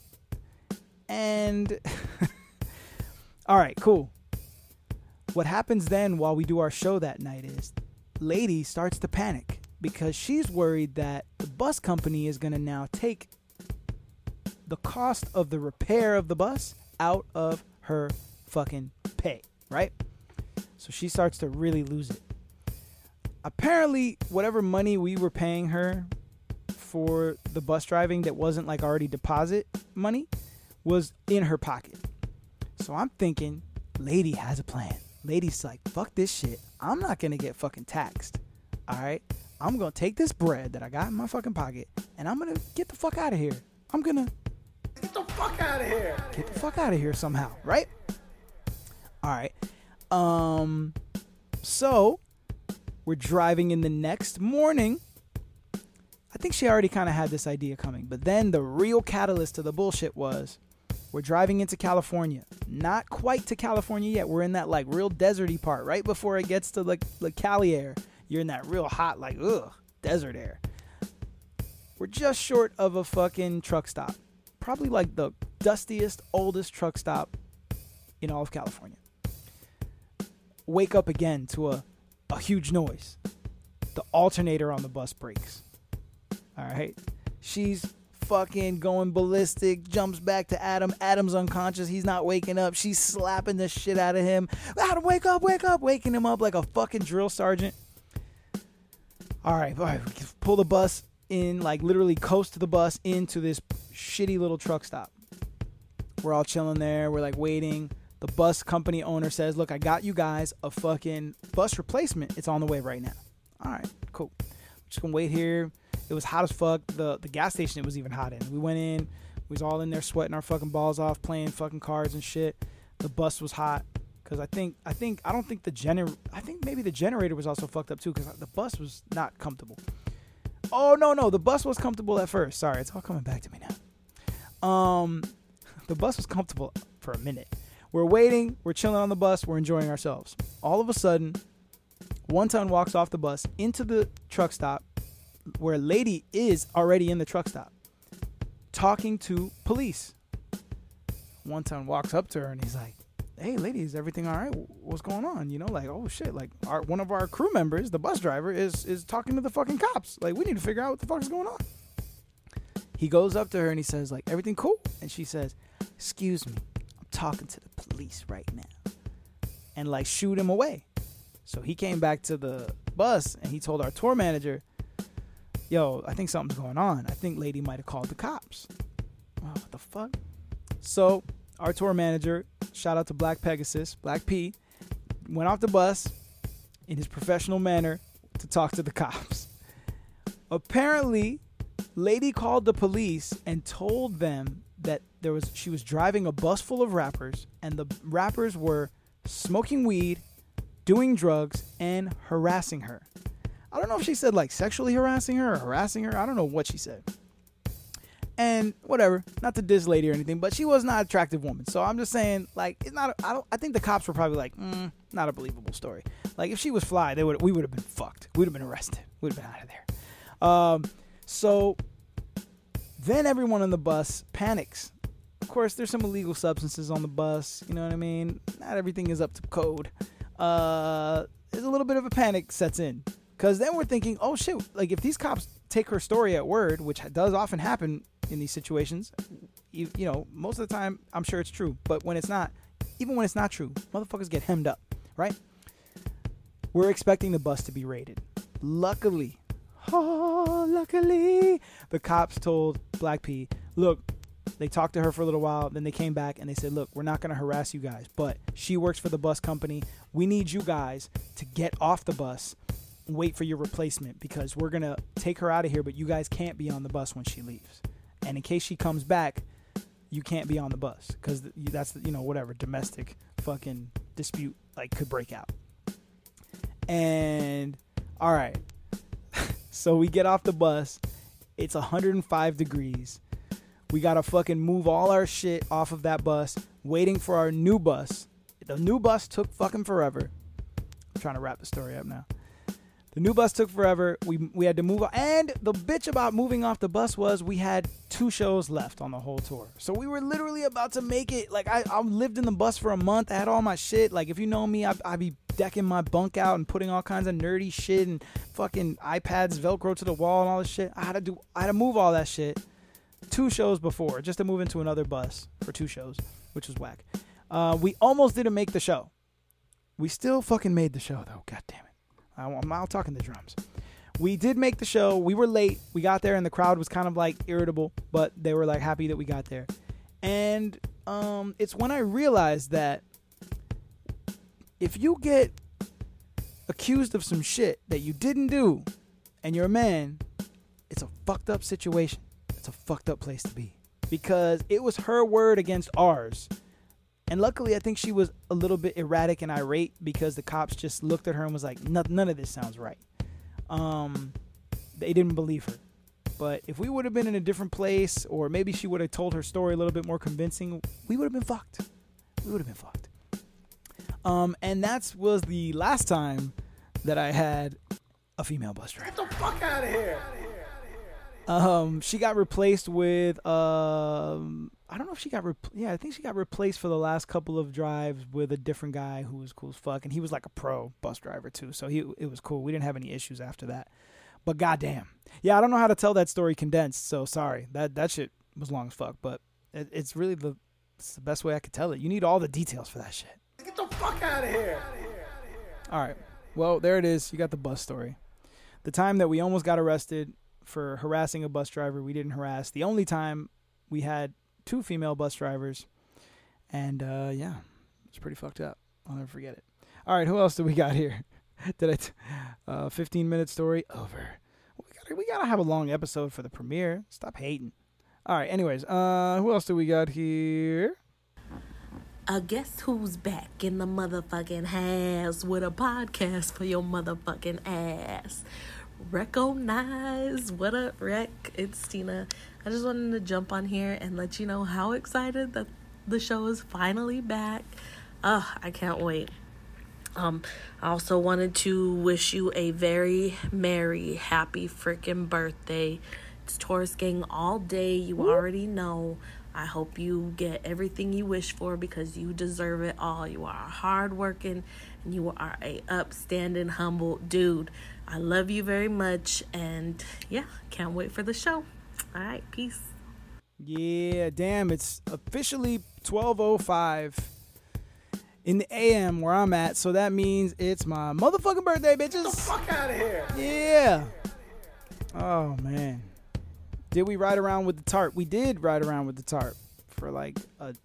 and all right, cool. What happens then while we do our show that night is Lady starts to panic because she's worried that the bus company is going to now take the cost of the repair of the bus out of her fucking pay, right? So she starts to really lose it. Apparently, whatever money we were paying her for the bus driving that wasn't like already deposit money was in her pocket. So I'm thinking, lady has a plan. Lady's like, fuck this shit. I'm not gonna get fucking taxed. All right. I'm gonna take this bread that I got in my fucking pocket and I'm gonna get the fuck out of here. I'm gonna
Get the fuck out of here.
get the fuck out of here somehow, right? All right. Um so we're driving in the next morning. I think she already kind of had this idea coming, but then the real catalyst to the bullshit was We're driving into California. Not quite to California yet. We're in that like real deserty part, right before it gets to like the Cali air. You're in that real hot, like ugh, desert air. We're just short of a fucking truck stop. Probably like the dustiest, oldest truck stop in all of California. Wake up again to a, a huge noise. The alternator on the bus breaks. All right. She's fucking going ballistic, jumps back to Adam. Adam's unconscious. He's not waking up. She's slapping the shit out of him. Adam, wake up, wake up, waking him up like a fucking drill sergeant. All right, all right, pull the bus in, like literally coast to the bus into this shitty little truck stop. We're all chilling there. We're like waiting. The bus company owner says, Look, I got you guys a fucking bus replacement. It's on the way right now. All right, cool. Just gonna wait here. It was hot as fuck. The the gas station it was even hot in. We went in. We was all in there sweating our fucking balls off, playing fucking cards and shit. The bus was hot because I think I think I don't think the gener I think maybe the generator was also fucked up too because the bus was not comfortable. Oh no no the bus was comfortable at first. Sorry, it's all coming back to me now. Um, the bus was comfortable for a minute. We're waiting. We're chilling on the bus. We're enjoying ourselves. All of a sudden, one ton walks off the bus into the truck stop where a lady is already in the truck stop talking to police. One ton walks up to her and he's like, "Hey, ladies everything all right? What's going on? You know, like, oh shit, like, our one of our crew members, the bus driver, is is talking to the fucking cops. Like, we need to figure out what the fuck is going on." He goes up to her and he says, "Like, everything cool?" And she says, "Excuse me, I'm talking to the police right now," and like shoot him away. So he came back to the bus and he told our tour manager, yo, I think something's going on. I think lady might have called the cops. Oh, what the fuck? So our tour manager, shout out to Black Pegasus, Black P, went off the bus in his professional manner to talk to the cops. Apparently, lady called the police and told them that there was she was driving a bus full of rappers and the rappers were smoking weed, doing drugs and harassing her. I don't know if she said like sexually harassing her or harassing her. I don't know what she said. And whatever, not to diss lady or anything, but she was not an attractive woman. So I'm just saying, like, it's not. I don't. I think the cops were probably like, mm, not a believable story. Like, if she was fly, they would. We would have been fucked. We'd have been arrested. We'd have been out of there. Um. So then everyone on the bus panics. Of course, there's some illegal substances on the bus. You know what I mean? Not everything is up to code. Uh, there's a little bit of a panic sets in because then we're thinking, oh shit, like if these cops take her story at word, which does often happen in these situations, you, you know, most of the time I'm sure it's true, but when it's not, even when it's not true, motherfuckers get hemmed up, right? We're expecting the bus to be raided. Luckily, oh, luckily, the cops told Black P, look, they talked to her for a little while, then they came back and they said, look, we're not going to harass you guys, but she works for the bus company. We need you guys to get off the bus wait for your replacement because we're gonna take her out of here, but you guys can't be on the bus when she leaves. And in case she comes back, you can't be on the bus because that's you know whatever domestic fucking dispute like could break out. And all right, so we get off the bus. It's 105 degrees. We gotta fucking move all our shit off of that bus, waiting for our new bus. The new bus took fucking forever. I'm trying to wrap the story up now. The new bus took forever. We we had to move, and the bitch about moving off the bus was we had two shows left on the whole tour, so we were literally about to make it. Like I, I lived in the bus for a month. I had all my shit. Like if you know me, I I be decking my bunk out and putting all kinds of nerdy shit and fucking iPads Velcro to the wall and all this shit. I had to do. I had to move all that shit. Two shows before, just to move into another bus for two shows, which was whack. Uh, we almost didn't make the show. We still fucking made the show though. God damn it. I'm out talking the drums. We did make the show. We were late. We got there, and the crowd was kind of like irritable, but they were like happy that we got there. And um, it's when I realized that if you get accused of some shit that you didn't do, and you're a man, it's a fucked up situation. It's a fucked up place to be because it was her word against ours. And luckily, I think she was a little bit erratic and irate because the cops just looked at her and was like, "None, of this sounds right." Um, they didn't believe her. But if we would have been in a different place, or maybe she would have told her story a little bit more convincing, we would have been fucked. We would have been fucked. Um, and that was the last time that I had a female bus driver.
Get the fuck out of here.
Um, she got replaced with um, I don't know if she got re- yeah, I think she got replaced for the last couple of drives with a different guy who was cool as fuck, and he was like a pro bus driver too, so he it was cool. We didn't have any issues after that. But goddamn, yeah, I don't know how to tell that story condensed, so sorry. That that shit was long as fuck, but it, it's really the it's the best way I could tell it. You need all the details for that shit.
Get the fuck out of here.
All right. Well, there it is. You got the bus story. The time that we almost got arrested for harassing a bus driver, we didn't harass. The only time we had two female bus drivers, and uh, yeah, it's pretty fucked up. I'll never forget it. All right, who else do we got here? Did I? T- uh, 15 minute story over. We gotta, we gotta have a long episode for the premiere. Stop hating. All right. Anyways, uh, who else do we got here?
Uh, guess who's back in the motherfucking house with a podcast for your motherfucking ass? Wrekonize what up, Wrek? It's Tina. I just wanted to jump on here and let you know how excited that the show is finally back. Ugh, I can't wait. Um, I also wanted to wish you a very merry, happy freaking birthday. It's Taurus Gang all day. You already know. I hope you get everything you wish for because you deserve it all. You are hardworking and you are a upstanding, humble dude. I love you very much and yeah, can't wait for the show. All right, peace.
Yeah, damn, it's officially 12:05 in the AM where I'm at, so that means it's my motherfucking birthday, bitches.
Get the fuck out of here.
Yeah. Oh man. Did we ride around with the tarp? We did ride around with the tarp for like a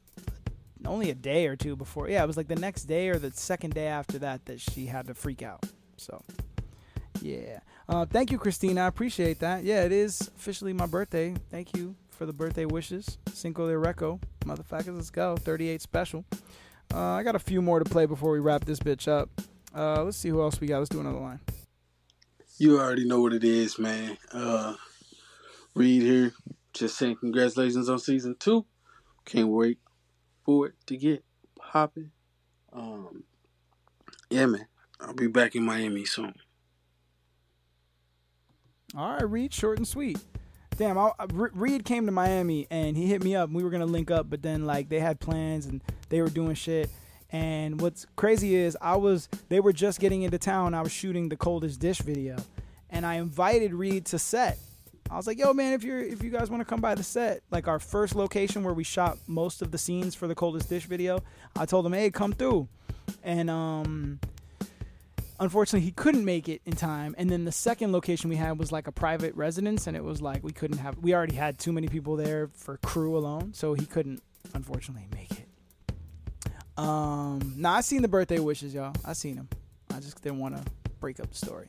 only a day or two before. Yeah, it was like the next day or the second day after that that she had to freak out. So, yeah. Uh, thank you, Christina. I appreciate that. Yeah, it is officially my birthday. Thank you for the birthday wishes. Cinco de Reco. Motherfuckers, let's go. 38 special. Uh, I got a few more to play before we wrap this bitch up. Uh, let's see who else we got. Let's do another line.
You already know what it is, man. Uh, Reed here. Just saying congratulations on season two. Can't wait for it to get popping. Um, yeah, man. I'll be back in Miami soon.
All right, Reed, short and sweet. Damn, I, Reed came to Miami and he hit me up. We were gonna link up, but then like they had plans and they were doing shit. And what's crazy is I was they were just getting into town. I was shooting the coldest dish video, and I invited Reed to set. I was like, "Yo, man, if you're if you guys want to come by the set, like our first location where we shot most of the scenes for the coldest dish video, I told him, hey, come through." And um, unfortunately he couldn't make it in time. And then the second location we had was like a private residence and it was like we couldn't have we already had too many people there for crew alone so he couldn't unfortunately make it. Um nah i seen the birthday wishes y'all. I seen them i just didn't want to break up the story.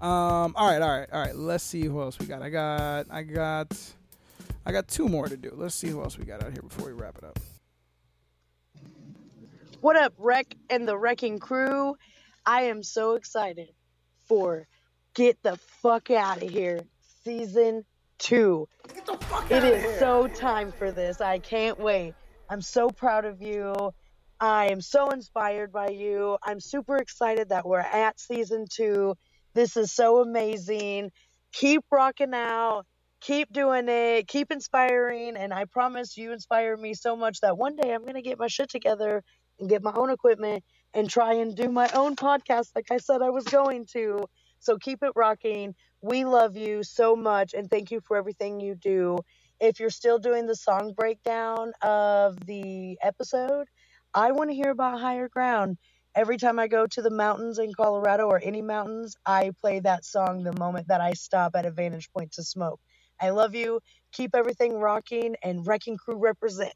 Um all right all right all right. Let's see who else we got. I got i got i got two more to do. Let's see who else we got out here before we wrap it up.
What up, Wrek and the Wrecking Crew? I am so excited for Get the Fuck Out of Here Season 2. It is so time for this. I can't wait. I'm so proud of you. I am so inspired by you. I'm super excited that we're at Season 2. This is so amazing. Keep rocking out. Keep doing it. Keep inspiring. And I promise you inspire me so much that one day I'm going to get my shit together and get my own equipment and try and do my own podcast like I said I was going to. So keep it rocking. We love you so much and thank you for everything you do. If you're still doing the song breakdown of the episode, I want to hear about Higher Ground. Every time I go to the mountains in Colorado or any mountains, I play that song the moment that I stop at a vantage point to smoke. I love you. Keep everything rocking and Wrecking Crew represent.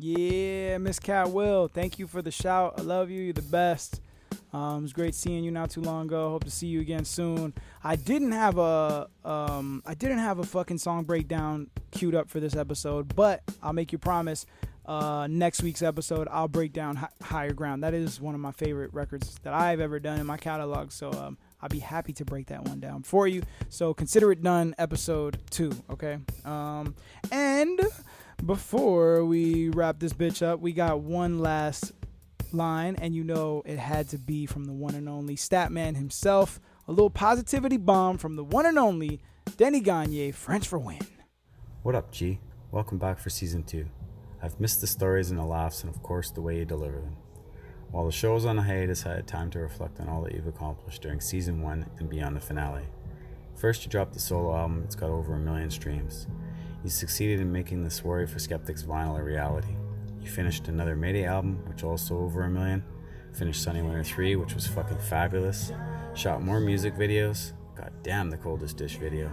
Yeah, Miss Cat Will, thank you for the shout. I love you. You're the best. Um, it was great seeing you not too long ago. Hope to see you again soon. I didn't have a um, I didn't have a fucking song breakdown queued up for this episode, but I'll make you promise. Uh, next week's episode, I'll break down Hi- Higher Ground. That is one of my favorite records that I've ever done in my catalog. So um, I'll be happy to break that one down for you. So consider it done, episode two, okay? Um, and before we wrap this bitch up, we got one last line, and you know it had to be from the one and only Statman himself. A little positivity bomb from the one and only Denny Gagne, French for win.
What up, G? Welcome back for season two. I've missed the stories and the laughs, and of course, the way you deliver them. While the show is on a hiatus, I had time to reflect on all that you've accomplished during season one and beyond the finale. First, you dropped the solo album, it's got over a million streams. You succeeded in making the Soiree for Skeptics vinyl a reality. You finished another Mayday album, which also over a million. Finished Sunny Winter 3, which was fucking fabulous. Shot more music videos. God damn, the coldest dish video.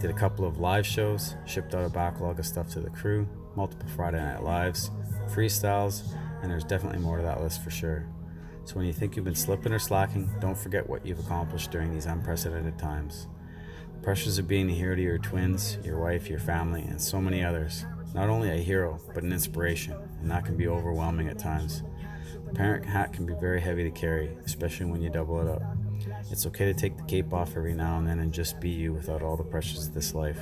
Did a couple of live shows. Shipped out a backlog of stuff to the crew. Multiple Friday Night Lives. Freestyles. And there's definitely more to that list for sure. So when you think you've been slipping or slacking, don't forget what you've accomplished during these unprecedented times. Pressures of being a hero to your twins, your wife, your family, and so many others. Not only a hero, but an inspiration, and that can be overwhelming at times. The parent hat can be very heavy to carry, especially when you double it up. It's okay to take the cape off every now and then and just be you without all the pressures of this life.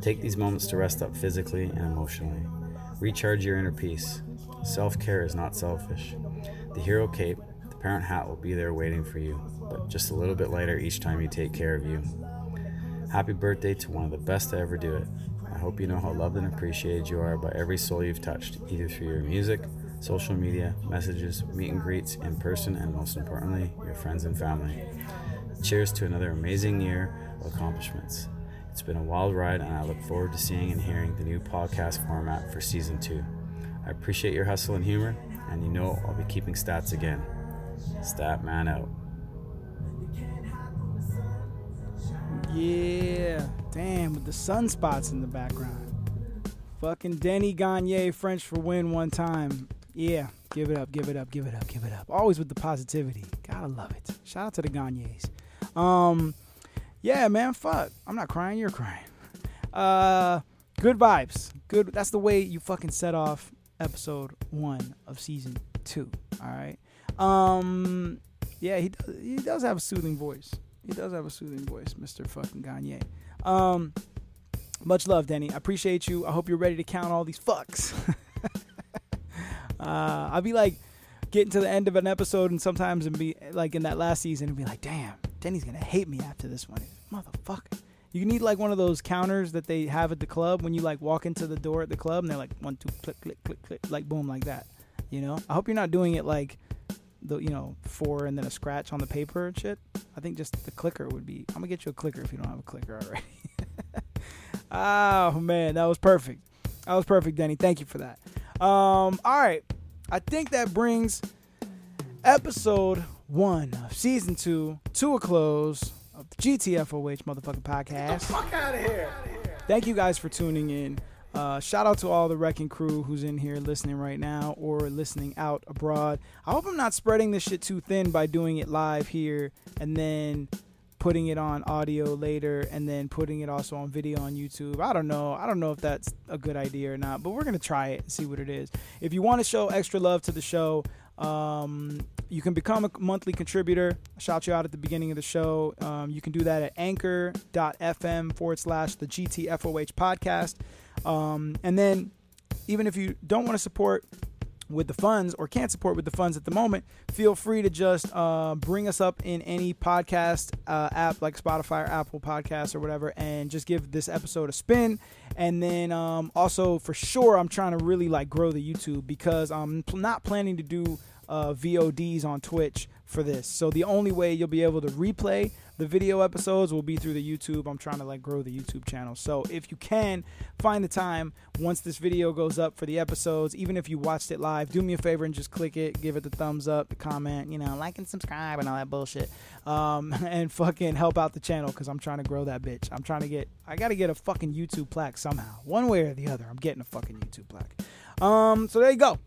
Take these moments to rest up physically and emotionally. Recharge your inner peace. Self care is not selfish. The hero cape, the parent hat will be there waiting for you, but just a little bit lighter each time you take care of you. Happy birthday to one of the best to ever do it. I hope you know how loved and appreciated you are by every soul you've touched, either through your music, social media, messages, meet and greets, in person, and most importantly, your friends and family. Cheers to another amazing year of accomplishments. It's been a wild ride, and I look forward to seeing and hearing the new podcast format for season two. I appreciate your hustle and humor, and you know I'll be keeping stats again. Stat man out.
Yeah, damn, with the sunspots in the background. Fucking Denny Gagne, French for win one time. Yeah, give it up, give it up, give it up, give it up. Always with the positivity. Gotta love it. Shout out to the Gagnes. Um, yeah, man, fuck. I'm not crying, you're crying. Uh, good vibes. Good. That's the way you fucking set off episode one of season two. All right. Um, yeah, he does, he does have a soothing voice. He does have a soothing voice, Mr. fucking Gagne. Um, much love, Denny. I appreciate you. I hope you're ready to count all these fucks. uh, I'll be like getting to the end of an episode and sometimes and be like in that last season and be like, damn, Denny's gonna hate me after this one. Motherfucker. You need like one of those counters that they have at the club when you like walk into the door at the club and they're like one, two, click, click, click, click, like boom, like that. You know? I hope you're not doing it like the you know four and then a scratch on the paper and shit. I think just the clicker would be. I'm gonna get you a clicker if you don't have a clicker already. oh man, that was perfect. That was perfect, Denny. Thank you for that. Um, all right, I think that brings episode one of season two to a close of the GTFOH motherfucking podcast.
Fuck out of here.
Thank you guys for tuning in. Uh, shout out to all the wrecking crew who's in here listening right now or listening out abroad. I hope I'm not spreading this shit too thin by doing it live here and then putting it on audio later and then putting it also on video on YouTube. I don't know. I don't know if that's a good idea or not, but we're going to try it and see what it is. If you want to show extra love to the show, um, you can become a monthly contributor. I shout you out at the beginning of the show. Um, you can do that at anchor.fm forward slash the GTFOH podcast. Um, and then, even if you don't want to support with the funds or can't support with the funds at the moment, feel free to just uh, bring us up in any podcast uh, app like Spotify or Apple Podcasts or whatever, and just give this episode a spin. And then um, also for sure, I'm trying to really like grow the YouTube because I'm pl- not planning to do uh, VODs on Twitch for this. So the only way you'll be able to replay the video episodes will be through the YouTube. I'm trying to like grow the YouTube channel. So if you can find the time once this video goes up for the episodes, even if you watched it live, do me a favor and just click it, give it the thumbs up, the comment, you know, like and subscribe and all that bullshit. Um, and fucking help out the channel because I'm trying to grow that bitch. I'm trying to get, I got to get a fucking YouTube plaque somehow. One way or the other, I'm getting a fucking YouTube plaque. Um, so there you go.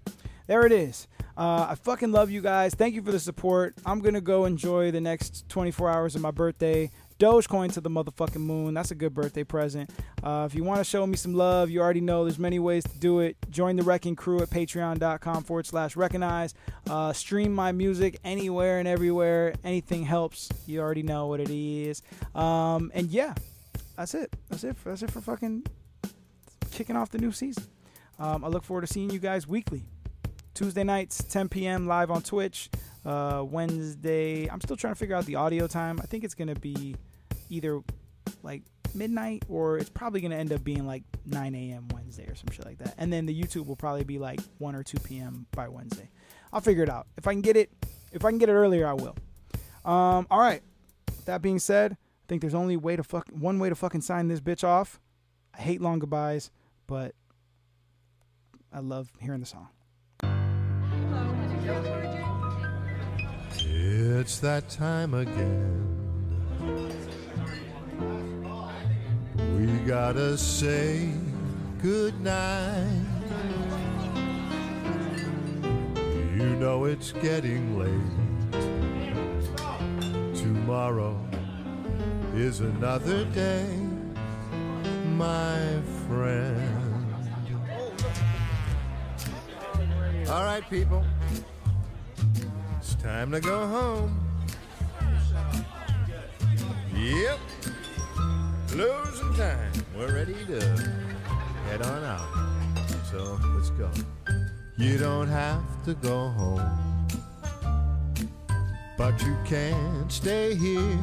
There it is. Uh, I fucking love you guys. Thank you for the support. I'm going to go enjoy the next 24 hours of my birthday Dogecoin to the motherfucking moon. That's a good birthday present. Uh, if you want to show me some love, you already know there's many ways to do it. Join the Wrecking Crew at patreon.com forward slash Wrekonize. Uh, stream my music anywhere and everywhere. Anything helps. You already know what it is. Um, and yeah, that's it. That's it. For, that's it for fucking kicking off the new season. Um, I look forward to seeing you guys weekly. Tuesday nights, 10 p.m. live on Twitch. Uh, Wednesday, I'm still trying to figure out the audio time. I think it's gonna be either like midnight or it's probably gonna end up being like 9 a.m. Wednesday or some shit like that. And then the YouTube will probably be like 1 or 2 p.m. by Wednesday. I'll figure it out. If I can get it, if I can get it earlier, I will. Um, all right. That being said, I think there's only way to fuck one way to fucking sign this bitch off. I hate long goodbyes, but I love hearing the song.
It's that time again. We gotta say goodnight. You know it's getting late. Tomorrow is another day, my friend. All right, people. Time to go home. Yep. Losing time. We're ready to head on out. So let's go. You don't have to go home. But you can't stay here.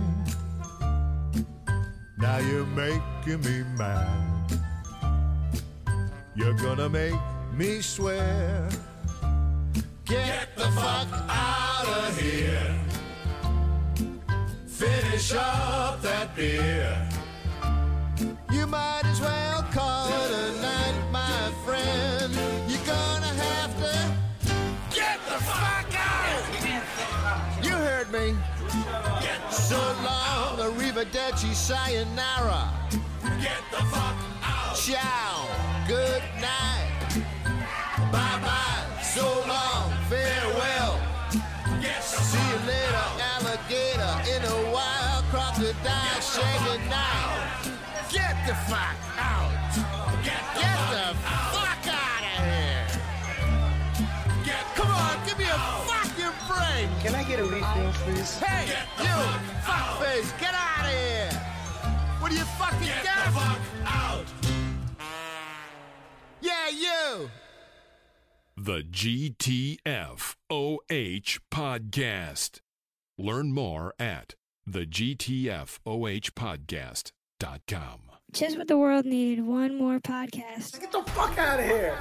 Now you're making me mad. You're gonna make me swear. Get the fuck out here. Finish up that beer. You might as well call it a night, my friend. You're gonna have to get the fuck out. You heard me. So long, arrivederci, sayonara. Get the fuck out. Ciao. Good night. Bye bye. So long. Farewell. See you later, alligator in a wild crocodile shaking night. Get the fuck out. Get the, fuck out of here. Come on, give me a fucking break.
Can I get a refill, please?
Hey, you, fuckface, get out of here. What are you fucking get the fuck out. Yeah, you.
The GTF OH Podcast. Learn more at the GTFOHpodcast.com.
Just what the world needed one more podcast.
Get the fuck out of here.